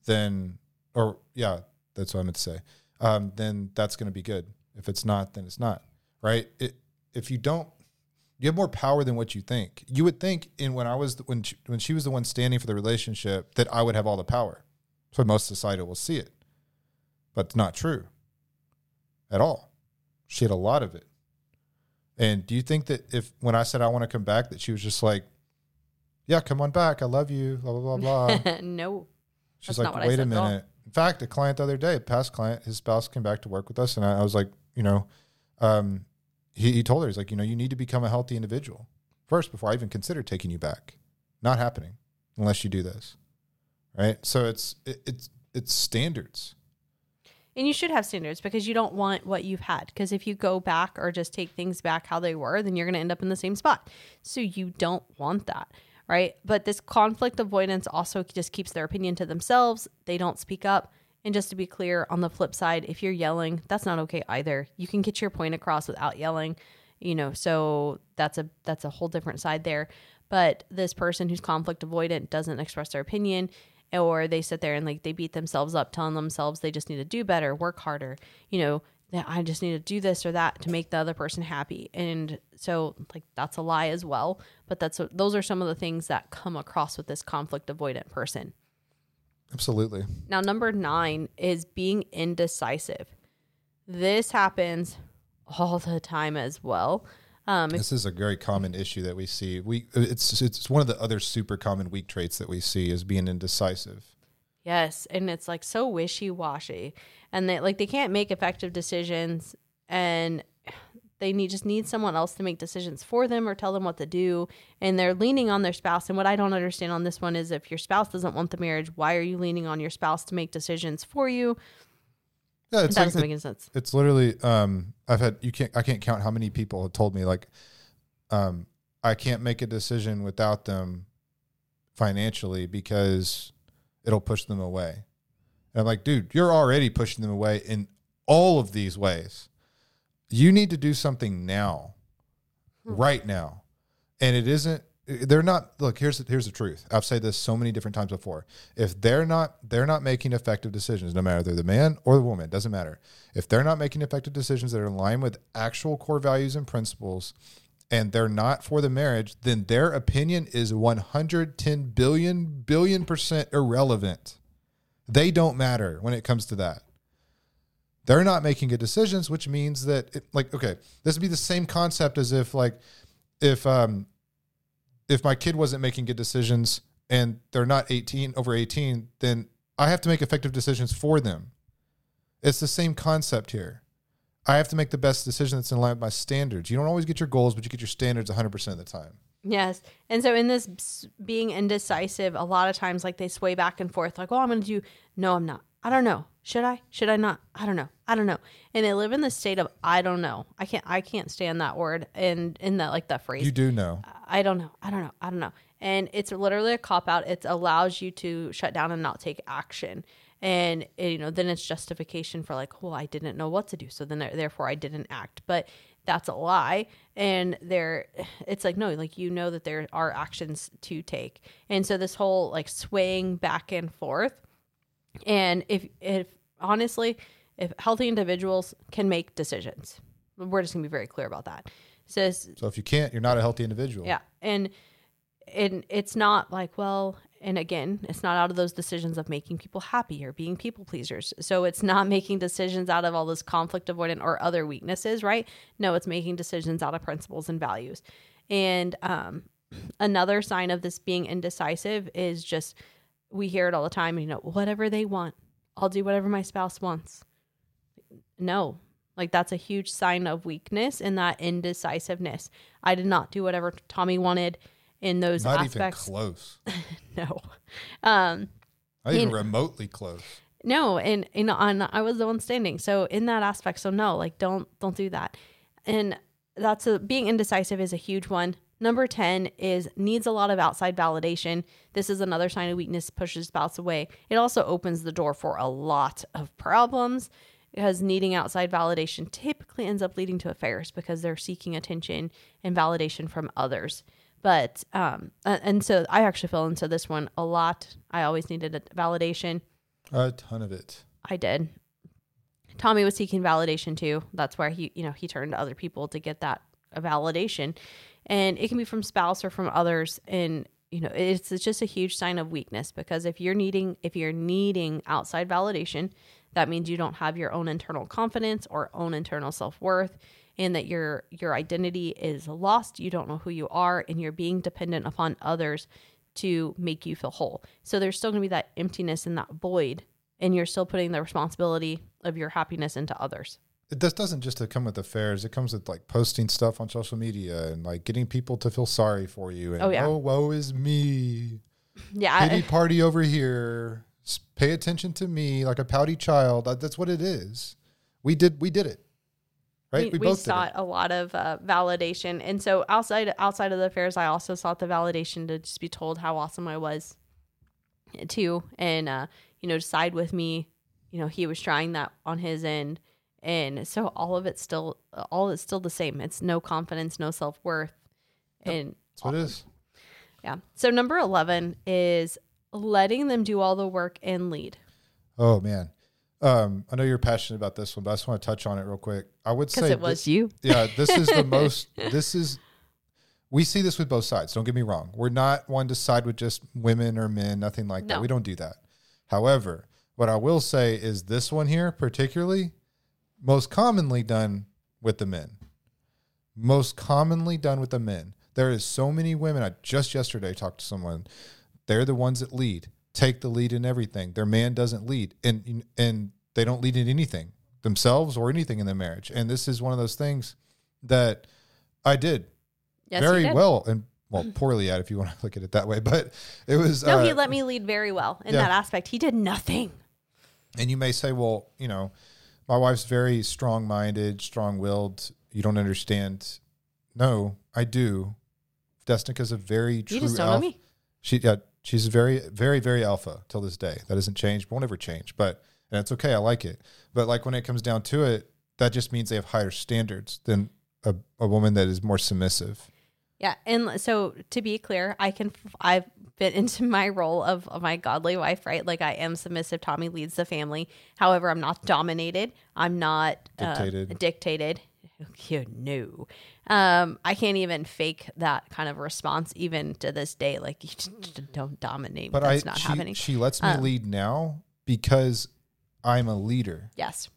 than or yeah, that's what I meant to say. Um, then that's going to be good. If it's not, then it's not. Right? It, if you don't, you have more power than what you think. You would think in when I was when she, when she was the one standing for the relationship that I would have all the power. So most society will see it, but it's not true at all. She had a lot of it. And do you think that if when I said I want to come back, that she was just like, "Yeah, come on back. I love you." Blah blah blah blah. no She's like, wait a minute. In fact, a client the other day, a past client, his spouse came back to work with us, and I, I was like, you know, um, he, he told her, he's like, you know, you need to become a healthy individual first before I even consider taking you back. Not happening unless you do this, right? So it's it, it's it's standards. And you should have standards because you don't want what you've had. Because if you go back or just take things back how they were, then you're going to end up in the same spot. So you don't want that, right? But this conflict avoidance also just keeps their opinion to themselves. They don't speak up. And just to be clear, on the flip side, if you're yelling, that's not okay either. You can get your point across without yelling, you know. So that's a that's a whole different side there. But this person who's conflict avoidant doesn't express their opinion or they sit there and like they beat themselves up telling themselves they just need to do better work harder you know that i just need to do this or that to make the other person happy and so like that's a lie as well but that's those are some of the things that come across with this conflict avoidant person Absolutely. now number nine is being indecisive this happens all the time as well um, This is a very common issue that we see. We it's it's one of the other super common weak traits that we see is being indecisive. Yes, and it's like so wishy-washy. And they like they can't make effective decisions and they need just need someone else to make decisions for them or tell them what to do and they're leaning on their spouse and what I don't understand on this one is if your spouse doesn't want the marriage, why are you leaning on your spouse to make decisions for you? Yeah, It it's like, doesn't make any sense. it's literally um i've had you can't i can't count how many people have told me like um i can't make a decision without them financially because it'll push them away. And i'm like dude you're already pushing them away in all of these ways. You need to do something now hmm. right now. And it isn't they're not look here's the, here's the truth. I've said this so many different times before. If they're not they're not making effective decisions no matter they're the man or the woman doesn't matter. If they're not making effective decisions that are in line with actual core values and principles and they're not for the marriage then their opinion is 110 billion billion percent irrelevant. They don't matter when it comes to that. They're not making good decisions which means that it, like okay this would be the same concept as if like if um if my kid wasn't making good decisions and they're not 18 over 18 then i have to make effective decisions for them. It's the same concept here I have to make the best decision that's in line with my standards. You don't always get your goals, but you get your standards 100% of the time. Yes. And so in this being indecisive, a lot of times like they sway back and forth like, "Oh, I'm going to do no, I'm not. I don't know. Should I? Should I not? I don't know. I don't know." And they live in the state of I don't know. I can't I can't stand that word and in that like that phrase. You do know. I don't know. I don't know. I don't know. And it's literally a cop out. It allows you to shut down and not take action. And eh, you know, then it's justification for like, well, I didn't know what to do, so then therefore I didn't act. But that's a lie. And there, it's like no, like you know that there are actions to take. And so this whole like swaying back and forth. And if if honestly, if healthy individuals can make decisions, we're just gonna be very clear about that. Says So if you can't, you're not a healthy individual. yeah. And and it's not like, well, and again, it's not out of those decisions of making people happy or being people pleasers. So it's not making decisions out of all this conflict avoidant or other weaknesses, right? No, it's making decisions out of principles and values. And um another sign of this being indecisive is just we hear it all the time, you know, whatever they want. I'll do whatever my spouse wants. No, like that's a huge sign of weakness in that indecisiveness. I did not do whatever Tommy wanted in those Not aspects. even close. no. Um Not even In- remotely close. no, and and I was the one standing. So in that aspect, so no, like don't don't do that. And that's a being indecisive is a huge one. Number 10 is needs a lot of outside validation. This is another sign of weakness, pushes spouse away. It also opens the door for a lot of problems because needing outside validation typically ends up leading to affairs because they're seeking attention and validation from others. But, um, and so I actually fell into this one a lot. I always needed a validation. A ton of it. I did. Tommy was seeking validation too. That's where he, you know, he turned to other people to get that validation. And it can be from spouse or from others. And, you know, it's, it's just a huge sign of weakness because if you're needing, if you're needing outside validation, that means you don't have your own internal confidence or own internal self-worth and that your your identity is lost, you don't know who you are and you're being dependent upon others to make you feel whole. So there's still going to be that emptiness and that void and you're still putting the responsibility of your happiness into others. It just doesn't just come with affairs. It comes with like posting stuff on social media and like getting people to feel sorry for you. And Oh, yeah. oh, woe is me. Yeah, Pity party over here. Pay attention to me like a pouty child. That's what it is. We did. We did it. Right. we, we both sought a lot of uh, validation, and so outside outside of the fairs, I also sought the validation to just be told how awesome I was, too, and uh, you know, decide with me. You know, he was trying that on his end, and so all of it's still all is still the same. It's no confidence, no self worth, and That's what it is. yeah. So number eleven is letting them do all the work and lead. Oh man. Um, I know you're passionate about this one, but I just want to touch on it real quick. I would Because say it was you. yeah, this is the most. This is. We see this with both sides. Don't get me wrong. We're not one to side with just women or men. Nothing like that. We don't do that. However, what I will say is this one here, particularly, most commonly done with the men. Most commonly done with the men. There is so many women. I just yesterday talked to someone. They're the ones that lead, take the lead in everything. Their man doesn't lead, and and they don't lead in anything themselves or anything in the marriage. And this is one of those things that I did Yes, very did. well and well poorly at if you want to look at it that way. But it was No, uh, he let me lead very well in yeah. that aspect. He did nothing. And you may say, well, you know, my wife's very strong minded, strong willed. You don't understand. No, I do. Desnekka's a very true You just don't know me. She yeah, she's very, very, very alpha till this day. That doesn't change, won't ever change. But and it's okay, I like it. But like when it comes down to it, that just means they have higher standards than a, a woman that is more submissive. Yeah, and so to be clear, I can I've fit into my role of, of my godly wife, right? Like I am submissive. Tommy leads the family. However, I'm not dominated. I'm not uh, Dictated. You no, um, I can't even fake that kind of response even to this day. Like you just don't dominate. But That's I not she, happening. she lets me Um, lead now because I'm a leader. yes,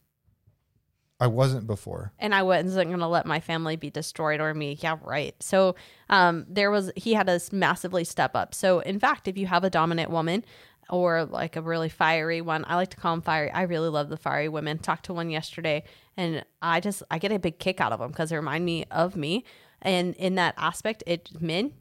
I wasn't before. and I wasn't going to let my family be destroyed or me. Yeah, right. So um, there was he had to massively step up. So in fact, if you have a dominant woman or like a really fiery one, I like to call them fiery. I really love the fiery women. Talked to one yesterday, and I just I get a big kick out of them because they remind me of me. And in that aspect, it men.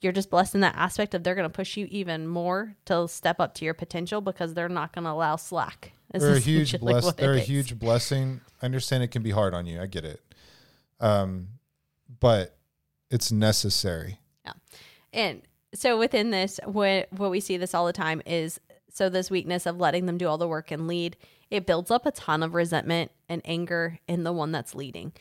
You're just blessed in that aspect of they're going to push you even more to step up to your potential because they're not going to allow slack. This They're a huge bless. They're a is. huge blessing. I understand it can be hard on you. I get it. Um, but it's necessary. Yeah, and so within this, what what we see this all the time is so this weakness of letting them do all the work and lead, it builds up a ton of resentment and anger in the one that's leading.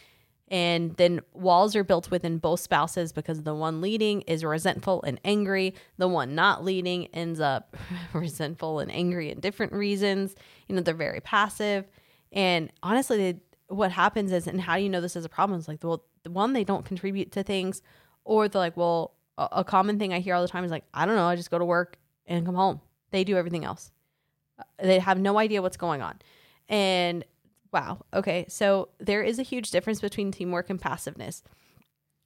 And then walls are built within both spouses because the one leading is resentful and angry. The one not leading ends up resentful and angry in different reasons. You know, they're very passive. And honestly, they, what happens is, and how do you know this is a problem? It's like, well, the one, they don't contribute to things, or they're like, well, a, a common thing I hear all the time is like, I don't know, I just go to work and come home. They do everything else. Uh, They have no idea what's going on. And wow, okay, so there is a huge difference between teamwork and passiveness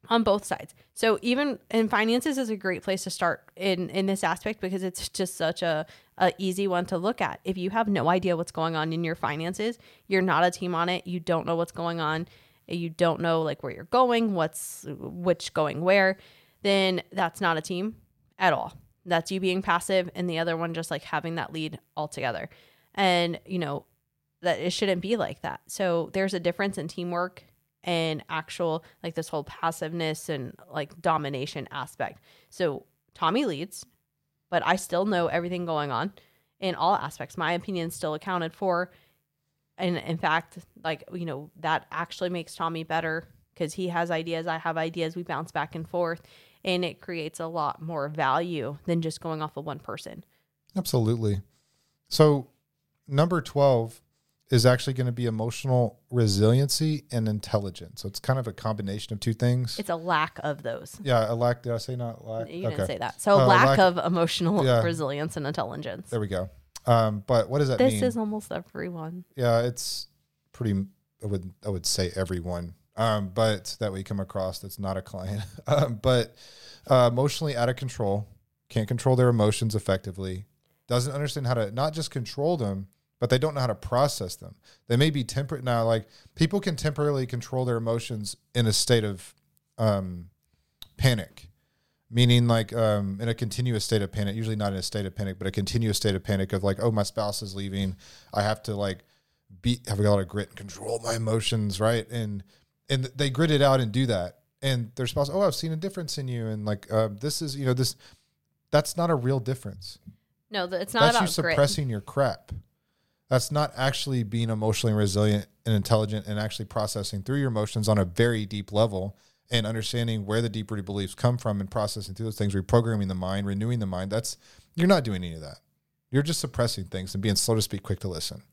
on both sides. So even in finances is a great place to start in in this aspect because it's just such a, a easy one to look at. If you have no idea what's going on in your finances, you're not a team on it, you don't know what's going on, you don't know like where you're going, what's which going where, then that's not a team at all. That's you being passive and the other one just like having that lead altogether. And you know, that it shouldn't be like that. So there's a difference in teamwork and actual like this whole passiveness and like domination aspect. So Tommy leads, but I still know everything going on in all aspects. My opinion's still accounted for. And in fact, like, you know, that actually makes Tommy better because he has ideas, I have ideas, we bounce back and forth, and it creates a lot more value than just going off of one person. Absolutely. So, number 12 is actually going to be emotional resiliency and intelligence. So, it's kind of a combination of two things. It's a lack of those. yeah, a lack. Did I say not lack? You didn't say that. So Uh, lack, lack- of emotional Yeah. resilience and intelligence. There we go. Um, but what does that This mean? This is almost everyone. yeah, it's pretty. I would I would say everyone, um, but that we come across that's not a client. um, but uh, emotionally out of control, can't control their emotions effectively, doesn't understand how to not just control them, but they don't know how to process them. They may be temperate now. Like people can temporarily control their emotions in a state of um, panic meaning like um, in a continuous state of panic usually not in a state of panic but a continuous state of panic of like oh my spouse is leaving i have to like be have a lot of grit and control my emotions right and and they grit it out and do that and their spouse oh i've seen a difference in you and like uh, this is you know this that's not a real difference No, it's not that's you about grit. suppressing your crap that's not actually being emotionally resilient and intelligent and actually processing through your emotions on a very deep level and understanding where the deep rooted beliefs come from and processing through those things, reprogramming the mind, renewing the mind. That's you're not doing any of that. You're just suppressing things and being slow to speak, quick to listen.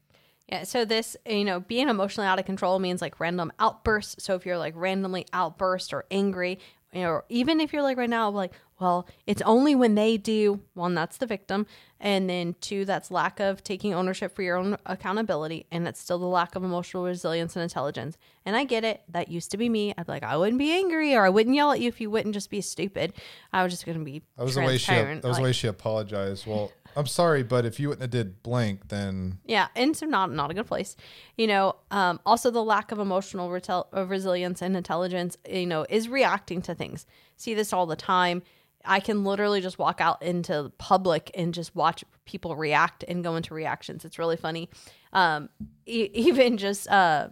Yeah. So this, you know, being emotionally out of control means like random outbursts. So if you're like randomly outburst or angry, you know, or even if you're like right now, like, well, it's only when they do. One, that's the victim, and then two, that's lack of taking ownership for your own accountability, and it's still the lack of emotional resilience and intelligence. And I get it. That used to be me. I'd be like, I wouldn't be angry, or I wouldn't yell at you if you wouldn't just be stupid. I was just gonna be That was the way she. That was the way she apologized. Well, I'm sorry, but if you wouldn't have did blank, then Yeah, and so not not a good place. You know, um, also the lack of emotional retel- of resilience and intelligence. You know, is reacting to things. See this all the time. I can literally just walk out into public and just watch people react and go into reactions. It's really funny. Um, e- even just uh,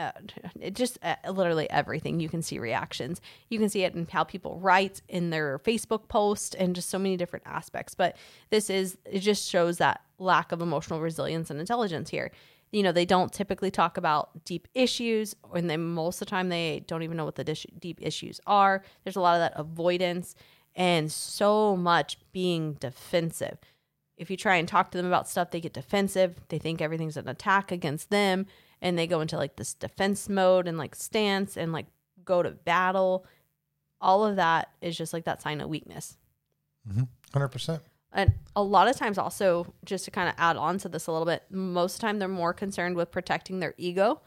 uh, it just uh, literally everything you can see reactions. You can see it in how people write in their facebook post and just so many different aspects. But this is it just shows that lack of emotional resilience and intelligence here. You know they don't typically talk about deep issues and they most of the time they don't even know what the deep issues are. There's a lot of that avoidance and so much being defensive. If you try and talk to them about stuff, they get defensive. They think everything's an attack against them and they go into like this defense mode and like stance and like go to battle. All of that is just like that sign of weakness. Mm-hmm. hundred percent. And a lot of times, also, just to kind of add on to this a little bit, most of the time they're more concerned with protecting their ego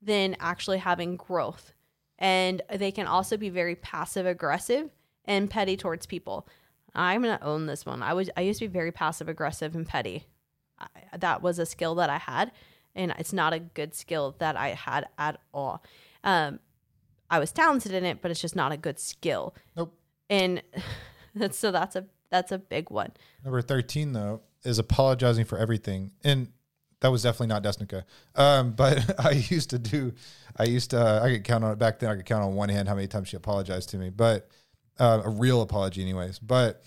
than actually having growth. And they can also be very passive aggressive and petty towards people. I'm gonna own this one. I was I used to be very passive aggressive and petty. I, that was a skill that I had, and it's not a good skill that I had at all. Um, I was talented in it, but it's just not a good skill. Nope. And that's so that's a that's a big one. Number 13, though, is apologizing for everything. And that was definitely not Desnekka. Um, but I used to do, I used to, uh, I could count on it back then. I could count on one hand how many times she apologized to me, but uh, a real apology, anyways. But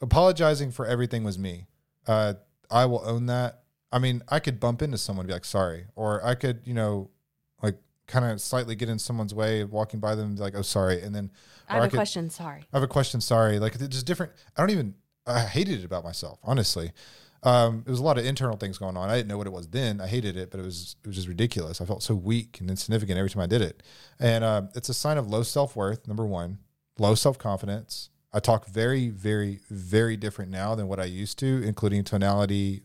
apologizing for everything was me. Uh, I will own that. I mean, I could bump into someone and be like, sorry. Or I could, you know, like kind of slightly get in someone's way, walking by them, like, oh, sorry. And then, I have a could- question. Sorry. I have a question. Sorry. Like it's just different. I don't even. I hated it about myself. Honestly, um, it was a lot of internal things going on. I didn't know what it was then. I hated it, but it was it was just ridiculous. I felt so weak and insignificant every time I did it, and uh, it's a sign of low self worth. Number one, low self confidence. I talk very, very, very different now than what I used to, including tonality,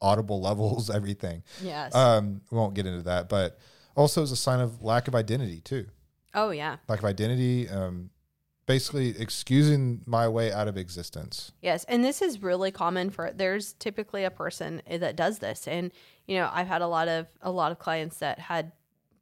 audible levels, everything. Yes. Um, we won't get into that, but also is a sign of lack of identity too oh yeah. lack of identity, um, basically excusing my way out of existence. Yes, and this is really common for there's typically a person that does this and you know, I've had a lot of a lot of clients that had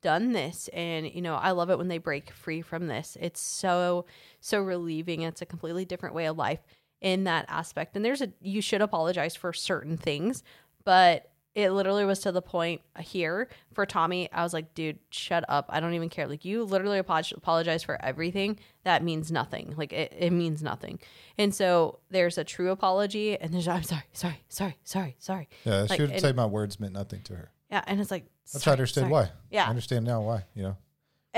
done this and you know, I love it when they break free from this. It's so so relieving. It's a completely different way of life in that aspect. And there's a you should apologize for certain things, but it literally was to the point here for Tommy. I was like, dude, shut up. I don't even care. Like, you literally apolog- apologize for everything. That means nothing. Like, it, it means nothing. And so there's a true apology, and there's, I'm sorry, sorry, sorry, sorry, sorry. Yeah, Like, she would and- say my words meant nothing to her. Yeah. And it's like, That's sorry, how I understand sorry. why. Yeah. I understand now why, you know.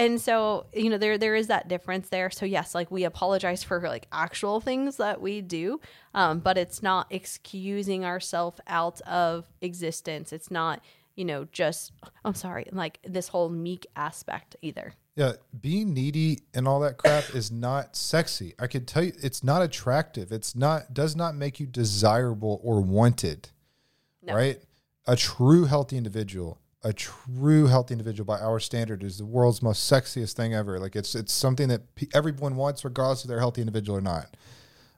And so you know there there is that difference there so yes like we apologize for like actual things that we do um, but it's not excusing ourselves out of existence it's not you know just i'm sorry like this whole meek aspect either Yeah, being needy and all that crap is not sexy. I can tell you it's not attractive. It's not does not make you desirable or wanted. No. Right? A true healthy individual, a true healthy individual by our standard is the world's most sexiest thing ever. Like it's it's something that pe- everyone wants regardless if they're healthy individual or not.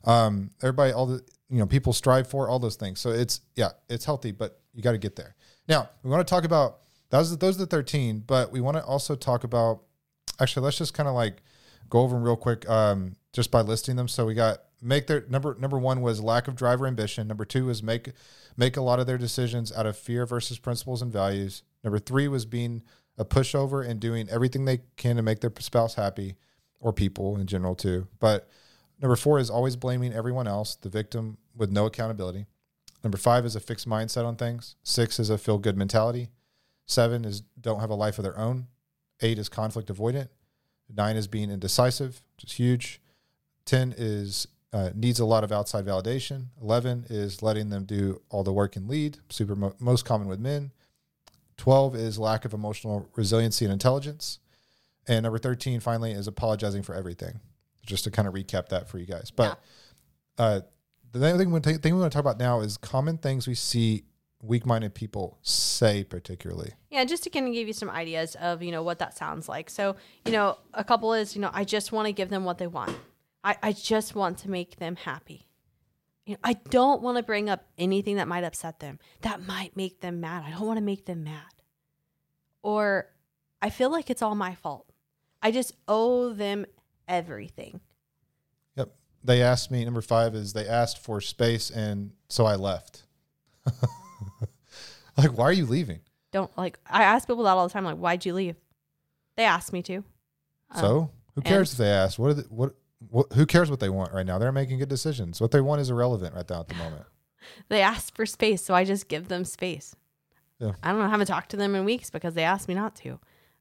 Um everybody all the you know people strive for all those things. So it's yeah, it's healthy, but you got to get there. Now, we want to talk about those those are the 13, but we want to also talk about actually let's just kind of like go over them real quick um, just by listing them so we got make their number number one was lack of driver ambition number two was make make a lot of their decisions out of fear versus principles and values number three was being a pushover and doing everything they can to make their spouse happy or people in general too but number four is always blaming everyone else the victim with no accountability number five is a fixed mindset on things six is a feel good mentality seven is don't have a life of their own Eight is conflict avoidant. Nine is being indecisive, which is huge. Ten is uh, needs a lot of outside validation. Eleven is letting them do all the work and lead, super mo- most common with men. Twelve is lack of emotional resiliency and intelligence. And number thirteen, finally, is apologizing for everything. Just to kind of recap that for you guys. But uh, the thing we, thing we want to talk about now is common things we see weak-minded people say, particularly. Yeah, just to kind of give you some ideas of, you know, what that sounds like. So, you know, a couple is, you know, I just want to give them what they want. I, I just want to make them happy. You know, I don't want to bring up anything that might upset them, that might make them mad. I don't want to make them mad. Or I feel like it's all my fault. I just owe them everything. Yep. They asked me, number five is they asked for space, and so I left. like, why are you leaving? Don't like, I ask people that all the time, like, why'd you leave? They asked me to. so um, who cares if they ask? What, are the, what, who cares what they want right now? They're making good decisions. What they want is irrelevant right now at the moment. they asked for space, so I just give them space. Yeah. I don't know. I haven't talked to them in weeks because they asked me not to.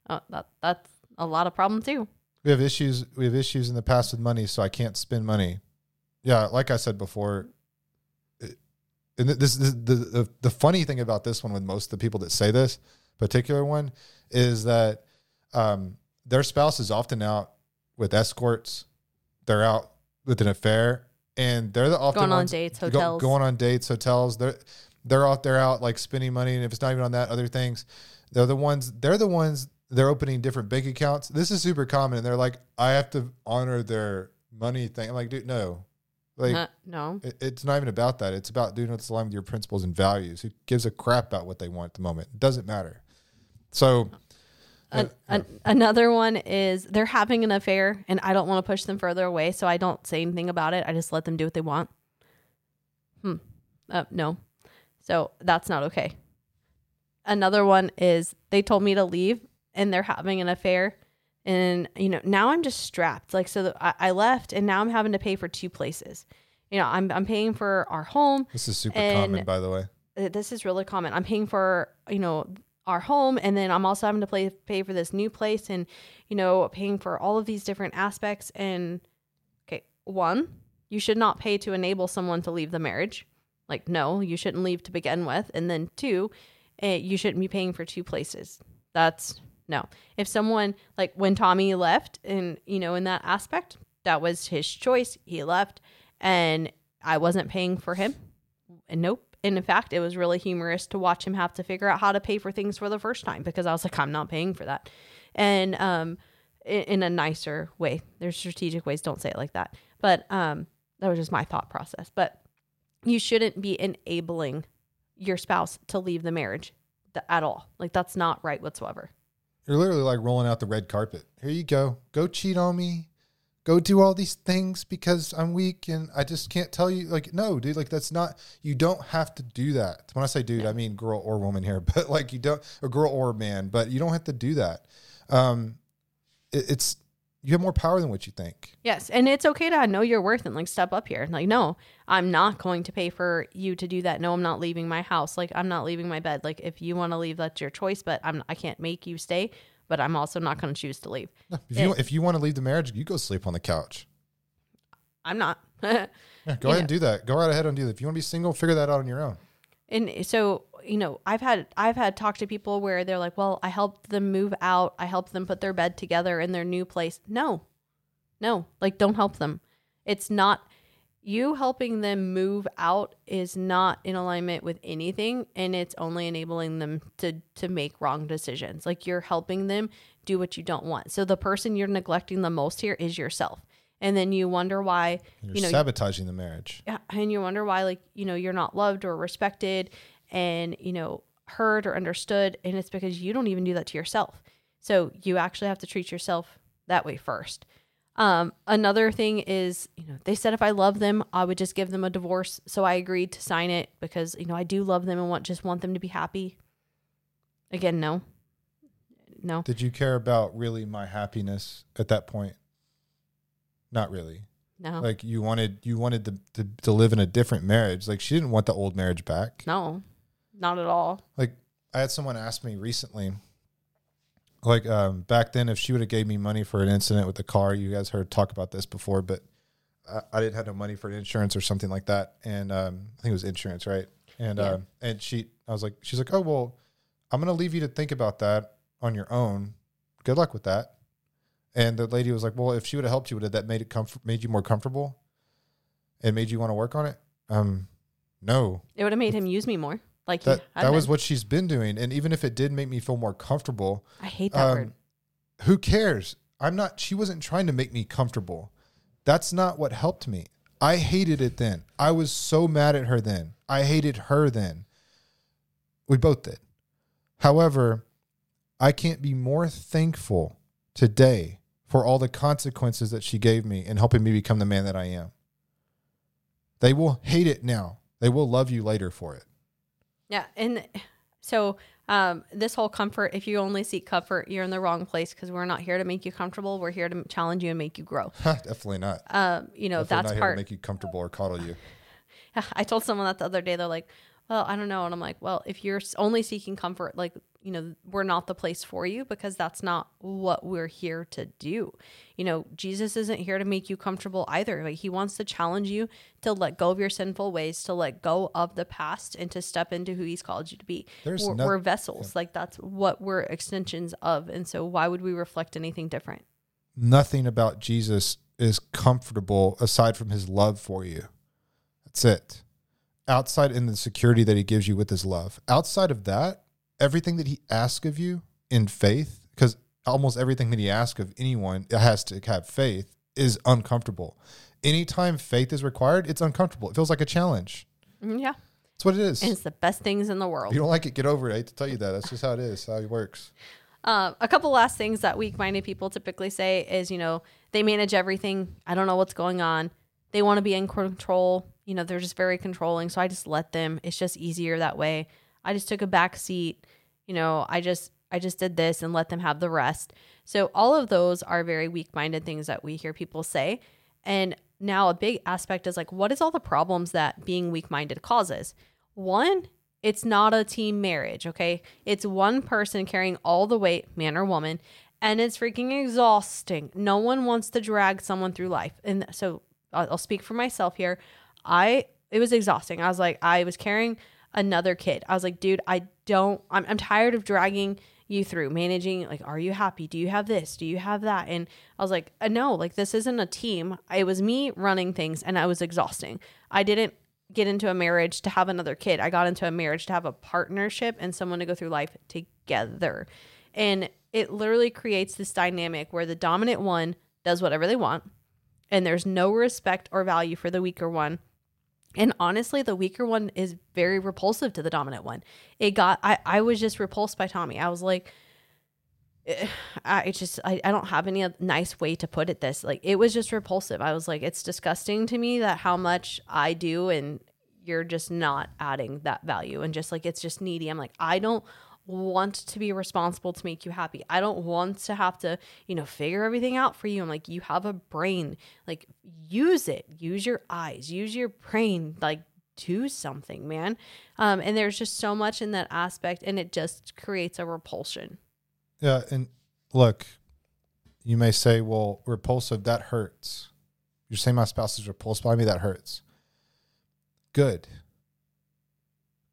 Uh, that that's a lot of problem too. We have issues. We have issues in the past with money, so I can't spend money. Yeah, like I said before, it- and this, this the, the the funny thing about this one with most of the people that say this particular one is that um, their spouse is often out with escorts. They're out with an affair, and they're the often Going on ones- dates, go- hotels. going on dates, hotels. They're they're out there out like spending money, and if it's not even on that, other things. They're the ones. They're the ones they're opening different bank accounts. This is super common, and they're like, I have to honor their money thing. I'm like, dude, no, like Uh, no. it, it's not even about that. It's about doing what's aligned with your principles and values. Who gives a crap about what they want at the moment? It doesn't matter. So, An, an, another one is they're having an affair and I don't want to push them further away, so I don't say anything about it. I just let them do what they want. Hmm. Uh, no. So that's not okay. Another one is they told me to leave and they're having an affair. And, you know, now I'm just strapped. Like, so the, I, I left and now I'm having to pay for two places. You know, I'm, I'm paying for our home this is super common, by the way. uh, this is really common. I'm paying for, you know, our home and then I'm also having to play, pay for this new place and, you know, paying for all of these different aspects. And okay, one, you should not pay to enable someone to leave the marriage. Like, no, you shouldn't leave to begin with. And then two, eh, you shouldn't be paying for two places. That's no. If someone, like when Tommy left and, you know, in that aspect, that was his choice. He left and I wasn't paying for him. And nope. And in fact, it was really humorous to watch him have to figure out how to pay for things for the first time because I was like, I'm not paying for that. And um, in, in a nicer way, there's strategic ways. Don't say it like that. But um, that was just my thought process. But you shouldn't be enabling your spouse to leave the marriage th- at all. Like that's not right whatsoever. You're literally like rolling out the red carpet. Here you go. Go cheat on me. Go do all these things because I'm weak and I just can't tell you. Like, no, dude, like that's not, you don't have to do that. When I say dude, I mean girl or woman here, but like you don't, a girl or a man, but you don't have to do that. Um, it, it's, you have more power than what you think. Yes, and it's okay to know your worth and like step up here. Like, no, I'm not going to pay for you to do that. No, I'm not leaving my house. Like, I'm not leaving my bed. Like, if you want to leave, that's your choice. But I'm I can't make you stay. But I'm also not going to choose to leave. If you, if you want to leave the marriage, you go sleep on the couch. I'm not. Yeah, go ahead and do that. Go right ahead and do that. If you want to be single, figure that out on your own. and so you know i've had i've had talked to people where they're like well i helped them move out i helped them put their bed together in their new place no no like don't help them it's not you helping them move out is not in alignment with anything and it's only enabling them to to make wrong decisions. Like you're helping them do what you don't want. So the person you're neglecting the most here is yourself. And then you wonder why You're you know sabotaging the marriage. yeah, and you wonder why like you know you're not loved or respected and you know heard or understood and it's because you don't even do that to yourself. So you actually have to treat yourself that way first um, another thing is you know they said if i love them i would just give them a divorce so i agreed to sign it because you know i do love them and want just want them to be happy again no no Did you care about really my happiness at that point? Not really. no Like you wanted you wanted to, to to live in a different marriage. Like she didn't want the old marriage back. no not at all Like I had someone ask me recently, like um, back then, if she would have gave me money for an incident with the car. You guys heard talk about this before, but I, I didn't have no money for insurance or something like that, and um, I think it was insurance, right? And Yeah. um, and she, I was like, she's like, oh well, I'm gonna leave you to think about that on your own. Good luck with that. And the lady was like, well, if she would have helped you, would have that made it comfort, made you more comfortable, and made you want to work on it? Um, no, it would have made him use me more like that that was been. what she's been doing. And even if it did make me feel more comfortable i hate that word. um, who cares? I'm not she wasn't trying to make me comfortable. That's not what helped me. I hated it then. I was so mad at her then. I hated her then. We both did. However i can't be more thankful today for all the consequences that she gave me in helping me become the man that i am. They will hate it now. They will love you later for it Yeah, and so um, this whole comfort, if you only seek comfort, you're in the wrong place because we're not here to make you comfortable. We're here to challenge you and make you grow. definitely not Um, you know, Definitely that's not here to make you comfortable or coddle you. I told someone that the other day. They're like, "Well, I don't know," and I'm like, "Well, if you're only seeking comfort, like you know, we're not the place for you because that's not what we're here to do. You know, Jesus isn't here to make you comfortable either. Like he wants to challenge you to let go of your sinful ways, to let go of the past, and to step into who He's called you to be. There's we're, no- we're vessels. Like that's what we're extensions of, and so why would we reflect anything different? Nothing about Jesus is comfortable aside from his love for you. That's it. Outside in the security that he gives you with his love. Outside of that, everything that he asks of you in faith because almost everything that he asks of anyone that has to have faith is uncomfortable. Anytime faith is required, it's uncomfortable. It feels like a challenge. Mm, Yeah. That's what it is. And it's the best things in the if world. you don't like it, get over it. I hate to tell you that. That's just how it is. How it works. Uh, a couple last things that weak minded people typically say is, you know, they manage everything. I don't know what's going on. They want to be in control. You know, they're just very controlling. So I just let them. It's just easier that way. I just took a back seat. You know, I just I just did this and let them have the rest. So all of those are very weak minded things that we hear people say. And now a big aspect is like, what is all the problems that being weak minded causes? One, it's not a team marriage, okay? It's one person carrying all the weight, man or woman, and it's freaking exhausting. No one wants to drag someone through life. And so I'll speak for myself here. I, it was exhausting. I was like, I was carrying another kid. I was like, dude, I don't, I'm, I'm tired of dragging you through managing. Like, are you happy? Do you have this? Do you have that? And I was like, uh, no, like, this isn't a team. It was me running things and I was exhausting. I didn't get into a marriage to have another kid. I got into a marriage to have a partnership and someone to go through life together. And it literally creates this dynamic where the dominant one does whatever they want and there's no respect or value for the weaker one. And honestly, the weaker one is very repulsive to the dominant one. It got I, I was just repulsed by Tommy. I was like eh, I just I, I don't have any nice way to put it this. Like it was just repulsive. I was like, it's disgusting to me that how much I do and you're just not adding that value and just like it's just needy. I'm like, I don't want to be responsible to make you happy. I don't want to have to, you know, figure everything out for you. I'm like, you have a brain. Like use it. Use your eyes. Use your brain. Like do something, man. Um, and there's just so much in that aspect and it just creates a repulsion. Yeah, and look, you may say, "Well, repulsive that hurts." You're saying my spouse is repulsed by me. That hurts. Good.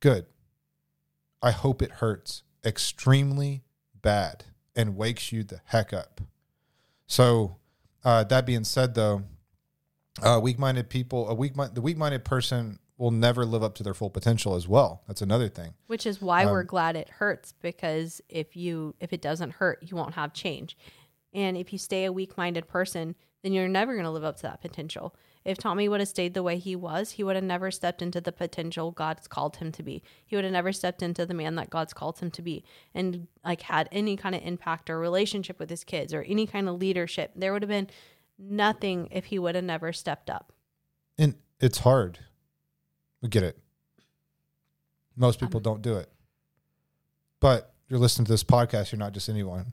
Good. I hope it hurts extremely bad and wakes you the heck up. So, uh, that being said, though, uh, weak-minded people, a weak, the weak-minded person will never live up to their full potential as well. That's another thing. which is why we're Um, glad it hurts because if you if it doesn't hurt you won't have change and if you stay a weak-minded person then you're never going to live up to that potential if tommy would have stayed the way he was he would have never stepped into the potential god's called him to be he would have never stepped into the man that god's called him to be and like had any kind of impact or relationship with his kids or any kind of leadership there would have been nothing if he would have never stepped up And it's hard. We get it. Most people don't do it. But you're listening to this podcast, you're not just anyone.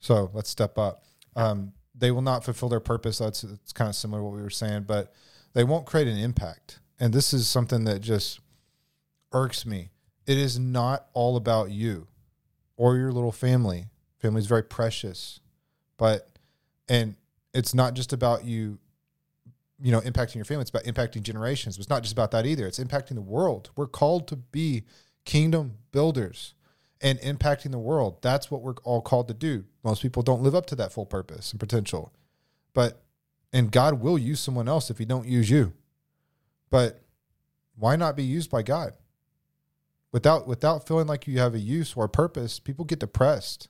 So let's step up. Um, they will not fulfill their purpose. That's it's kind of similar to what we were saying, but they won't create an impact. And this is something that just irks me. It is not all about you or your little family. Family is very precious, but and it's not just about you you know, impacting your family. It's about impacting generations. But it's not just about that either. It's impacting the world. We're called to be kingdom builders and impacting the world. That's what we're all called to do. Most people don't live up to that full purpose and potential. But and God will use someone else if he don't use you. But why not be used by God? Without without feeling like you have a use or a purpose, people get depressed.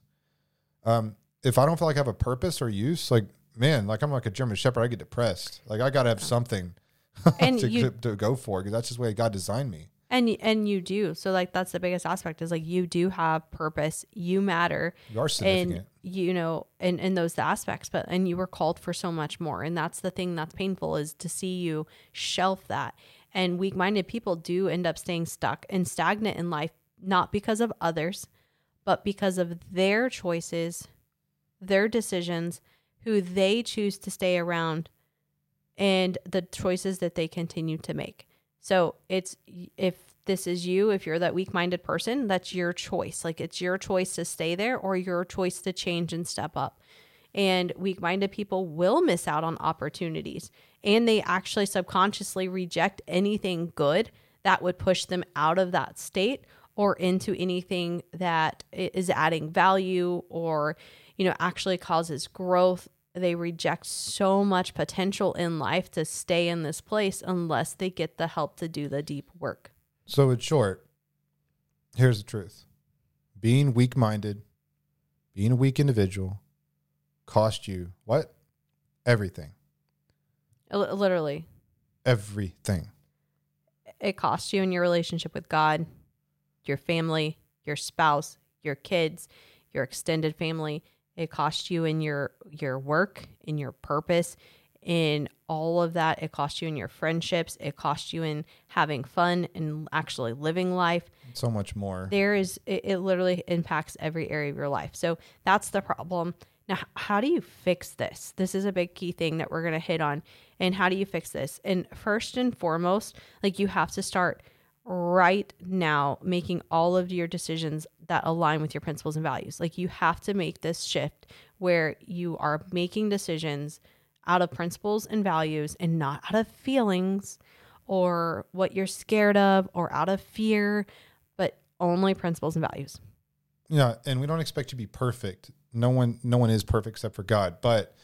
Um, if I don't feel like I have a purpose or use, like man, like I'm like a German Shepherd, I get depressed. Like I got to have something And to, you- to, to go for because that's just the way God designed me. And and you do. So like that's the biggest aspect is like you do have purpose. You matter. You are significant. and you know and in those aspects but and you were called for so much more. And that's the thing that's painful is to see you shelf that. And weak-minded people do end up staying stuck and stagnant in life not because of others but because of their choices their decisions who they choose to stay around and the choices that they continue to make so it's if this is you, if you're that weak minded person, that's your choice. Like it's your choice to stay there or your choice to change and step up. And weak minded people will miss out on opportunities and they actually subconsciously reject anything good that would push them out of that state or into anything that is adding value or, you know, actually causes growth they reject so much potential in life to stay in this place unless they get the help to do the deep work. So, in short, here's the truth being weak minded being a weak individual cost you what? Everything. L- literally, Everything. it costs you in your relationship with God, your family, your spouse, your kids, your extended family. It costs you in your your work, in your purpose, in all of that. It costs you in your friendships. It costs you in having fun and actually living life. So much more. There is it, it literally impacts every area of your life. So that's the problem. Now, how do you fix this? This is a big key thing that we're going to hit on. And how do you fix this? And first and foremost, like you have to start right now making all of your decisions that align with your principles and values. Like you have to make this shift where you are making decisions out of principles and values and not out of feelings or what you're scared of or out of fear, but only principles and values. Yeah, and we don't expect you to be perfect. No one no one is perfect except for God, but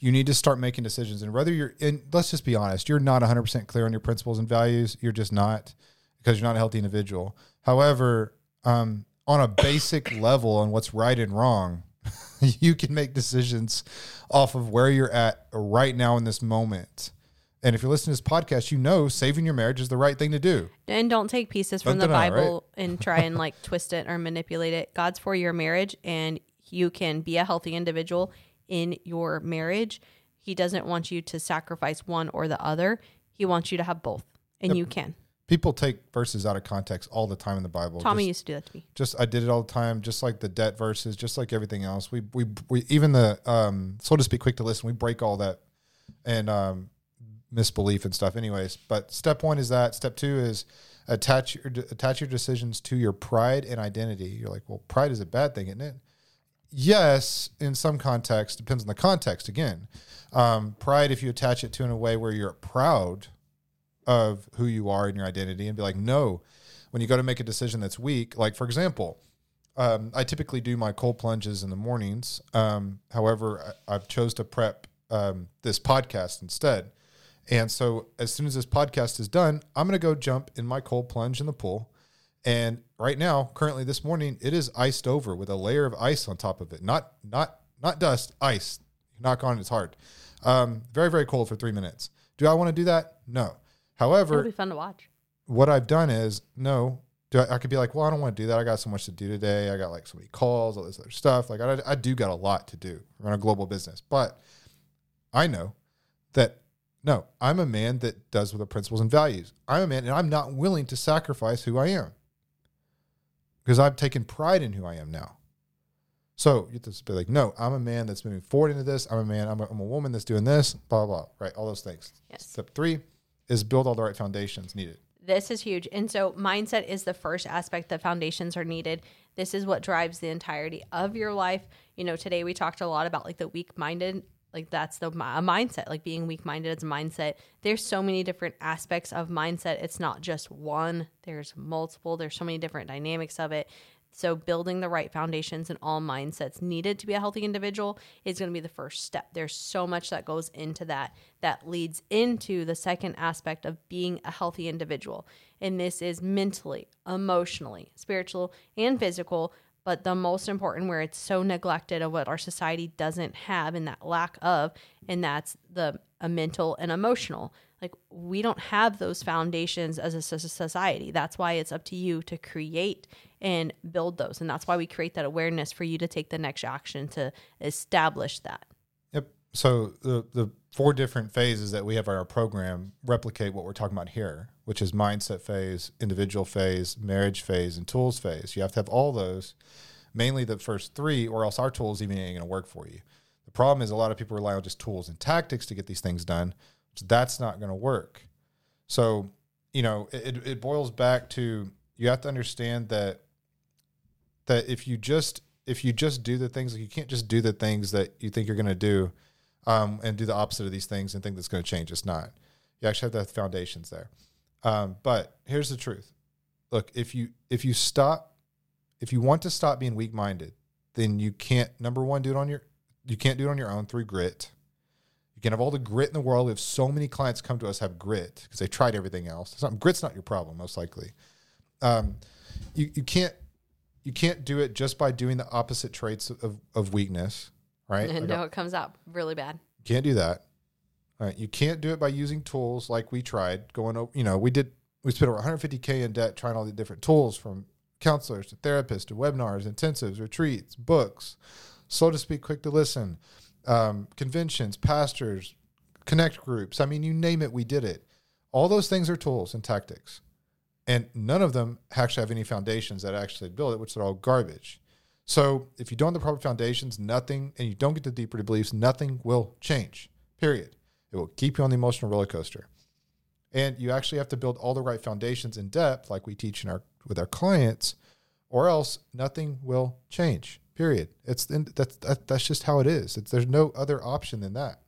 you need to start making decisions and whether you're and let's just be honest, you're not 100% clear on your principles and values, you're just not because you're not a healthy individual. However, um, on a basic level on what's right and wrong, you can make decisions off of where you're at right now in this moment. And if you're listening to this podcast, you know saving your marriage is the right thing to do. And don't take pieces from the Bible and try and like twist it or manipulate it. God's for your marriage and you can be a healthy individual in your marriage. He doesn't want you to sacrifice one or the other. He wants you to have both. And you can. People take verses out of context all the time in the Bible. Tommy Just- used to do that to me. just I did it all the time, just like the debt verses, just like everything else. We we we even the um so to speak, quick to listen. We break all that and um misbelief and stuff. Anyways, but step one is that. Step two is attach your attach your decisions to your pride and identity. You're like, well, pride is a bad thing, isn't it? Yes, in some context, depends on the context. Again, um, pride if you attach it to in a way where you're proud of who you are and your identity, and be like, no, when you go to make a decision that's weak, like for example, um, I typically do my cold plunges in the mornings. Um, however, I, I've chose to prep um, this podcast instead. And so as soon as this podcast is done, I'm going to go jump in my cold plunge in the pool. And right now, currently this morning, it is iced over with a layer of ice on top of it. Not not not dust, ice. Knock on it's hard. Um, very very cold for three minutes. Do I want to do that? No. However, It'll be fun to watch. what I've done is no. Do I, I could be like, well, I don't want to do that. I got so much to do today. I got like so many calls, all this other stuff. Like I, I do got a lot to do. Run a global business, but I know that no, I'm a man that does with the principles and values. I'm a man, and I'm not willing to sacrifice who I am because I've taken pride in who I am now. So you have to be like, no, I'm a man that's moving forward into this. I'm a man. I'm a, I'm a woman that's doing this. Blah blah. blah. Right, all those things. Yes. Step three is build all the right foundations needed. This is huge. And so, mindset is the first aspect that foundations are needed. This is what drives the entirety of your life. You know, today we talked a lot about like the weak minded, like that's the mindset, like being weak minded is a mindset. There's so many different aspects of mindset. It's not just one, there's multiple, there's so many different dynamics of it. So, building the right foundations and all mindsets needed to be a healthy individual is going to be the first step. There's so much that goes into that that leads into the second aspect of being a healthy individual. And this is mentally, emotionally, spiritual, and physical. But the most important, where it's so neglected of what our society doesn't have and that lack of, and that's the mental and emotional. Like we don't have those foundations as a society. That's why it's up to you to create and build those. And that's why we create that awareness for you to take the next action to establish that. Yep. So the the four different phases that we have in our program replicate what we're talking about here, which is mindset phase, individual phase, marriage phase, and tools phase. You have to have all those, mainly the first three, or else our tools even ain't to work for you. The problem is a lot of people rely on just tools and tactics to get these things done. So that's not to work. So you know, it, it boils back to you have to understand that that if you just if you just do the things like you can't just do the things that you think you're going to do um, and do the opposite of these things and think that's going to change. It's not. You actually have to have foundations there. Um, but here's the truth. Look if you if you stop if you want to stop being weak-minded then you can't number one do it on your you can't do it on your own through grit. You can have all the grit in the world. We have so many clients come to us have grit because they tried everything else. It's not, grit's not your problem most likely. Um, you, you can't you can't do it just by doing the opposite traits of, of weakness, right? And no, it comes out really bad. you can't do that. All right. You can't do it by using tools like we tried going over, you know, we did, we spent over 150K in debt trying all the different tools from counselors to therapists to webinars, intensives, retreats, books, slow to speak, quick to listen, um, conventions, pastors, connect groups. I mean, you name it, we did it. All those things are tools and tactics. And none of them actually have any foundations that actually build it, which are all garbage. So if you don't have the proper foundations, nothing, and you don't get the deep rooted beliefs, nothing will change. Period. It will keep you on the emotional roller coaster. And you actually have to build all the right foundations in depth, like we teach in our with our clients, or else nothing will change. Period. It's that's that, that's just how it is. It's, there's no other option than that.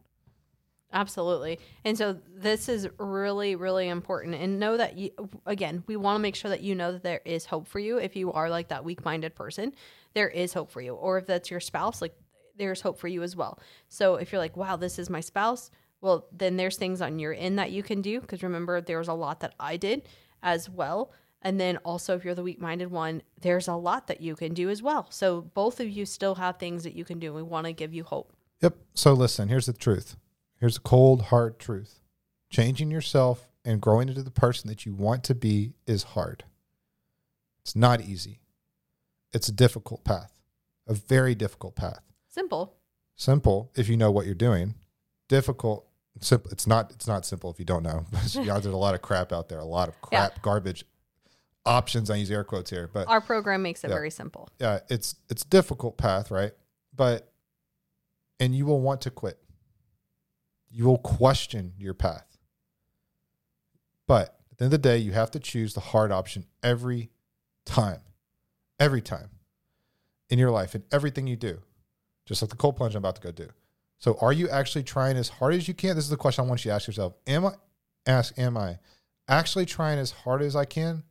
Absolutely. And so this is really, really important. And know that you, again, we want to make sure that you know that there is hope for you. If you are like that weak minded person, there is hope for you. Or if that's your spouse, like there's hope for you as well. So if you're like, wow, this is my spouse, well, then there's things on your end that you can do. Because remember, there was a lot that I did as well. And then also, if you're the weak minded one, there's a lot that you can do as well. So both of you still have things that you can do. We want to give you hope. Yep. So listen, here's the truth. Here's a cold, hard truth. Changing yourself and growing into the person that you want to be is hard. It's not easy. It's a difficult path, a very difficult path. Simple. Simple if you know what you're doing. Difficult. Simple. It's not. It's not simple if you don't know. yeah, there's a lot of crap out there. A lot of crap, Yeah. garbage options. I use air quotes here, but Our program makes it Yeah. very simple. yeah, it's it's difficult path, right? But and you will want to quit. You will question your path. But at the end of the day, you have to choose the hard option every time. Every time in your life, in everything you do. Just like the cold plunge I'm about to go do. So are you actually trying as hard as you can? This is the question I want you to ask yourself. Am I ask, am I actually trying as hard as I can?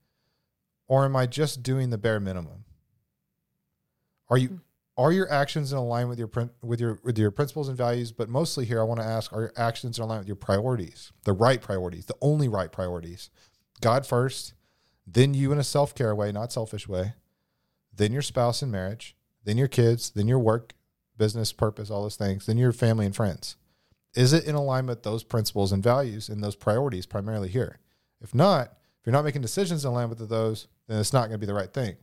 Or am I just doing the bare minimum? Are you hmm. Are your actions in alignment with your with your with your principles and values? But mostly here, I want to ask: Are your actions in alignment with your priorities, the right priorities, the only right priorities? God first, then you in a self care way, not selfish way, then your spouse in marriage, then your kids, then your work, business, purpose, all those things, then your family and friends. Is it in alignment with those principles and values and those priorities primarily here? If not, if you're not making decisions in alignment with those, then it's not going to be the right thing.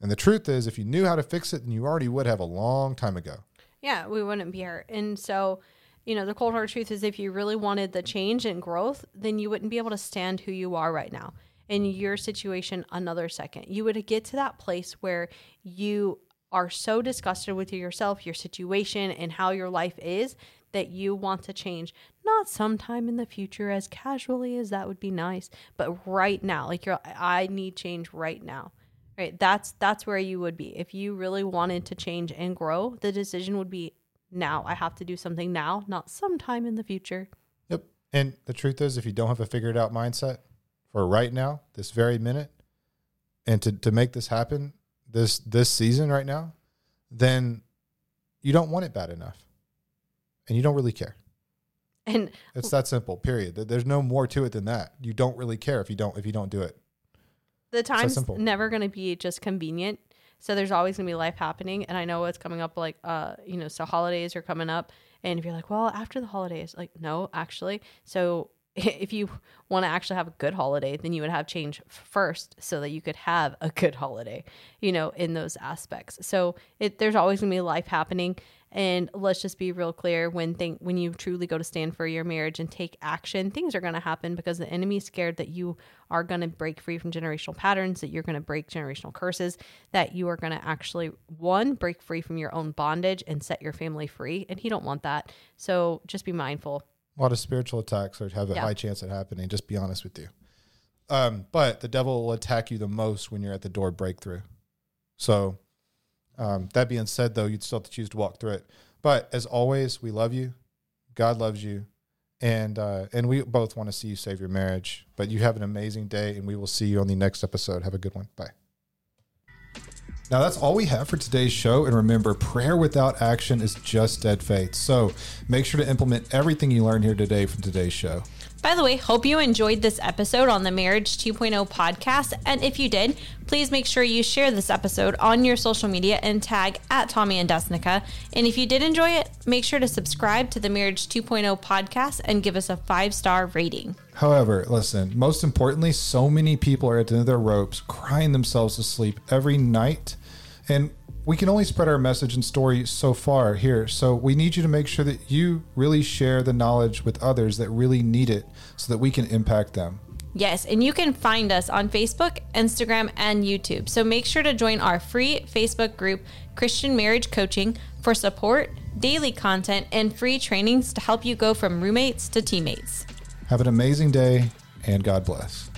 And the truth is, if you knew how to fix it, then you already would have a long time ago. Yeah, we wouldn't be here. And so, you know, the cold hard truth is if you really wanted the change and growth, then you wouldn't be able to stand who you are right now in your situation another second. You would get to that place where you are so disgusted with yourself, your situation, and how your life is that you want to change. Not sometime in the future, as casually as that would be nice, but right now. Like you're, I need change right now. Right. That's that's where you would be. If you really wanted to change and grow, the decision would be now. I have to do something now, not sometime in the future. Yep. And the truth is, if you don't have a figured out mindset for right now, this very minute, and to, to make this happen this this season right now, then you don't want it bad enough. And you don't really care. And It's that simple, period. There's no more to it than that. You don't really care if you don't if you don't do it. The time's simple. never going to be just convenient. So there's always going to be life happening. And I know it's coming up like, uh, you know, so holidays are coming up. And if you're like, well, after the holidays, like, no, actually. So if you want to actually have a good holiday, then you would have change first so that you could have a good holiday, you know, in those aspects. So it, there's always going to be life happening. And let's just be real clear when thing when you truly go to stand for your marriage and take action, things are going to happen because the enemy's scared that you are going to break free from generational patterns, that you're going to break generational curses, that you are going to actually one break free from your own bondage and set your family free, and he don't want that. So just be mindful. A lot of spiritual attacks are have a Yeah. high chance at happening. Just be honest with you. Um, but the devil will attack you the most when you're at the door breakthrough. So, um, that being said, though, you'd still have to choose to walk through it. But as always, we love you. God loves you, and uh, and we both want to see you save your marriage. But you have an amazing day, and we will see you on the next episode. Have a good one. Bye. Now, that's all we have for today's show. And remember, prayer without action is just dead faith. So make sure to implement everything you learned here today from today's show. By the way, hope you enjoyed this episode on the Marriage 2.0 podcast. And if you did, please make sure you share this episode on your social media and tag at Tommy and Desnekka. And if you did enjoy it, make sure to subscribe to the Marriage 2.0 podcast and give us a five star rating. However, listen, most importantly, so many people are at the end of their ropes, crying themselves to sleep every night. And we can only spread our message and story so far here. So we need you to make sure that you really share the knowledge with others that really need it so that we can impact them. Yes, and you can find us on Facebook, Instagram, and YouTube. So make sure to join our free Facebook group, Christian Marriage Coaching, for support, daily content, and free trainings to help you go from roommates to teammates. Have an amazing day and God bless.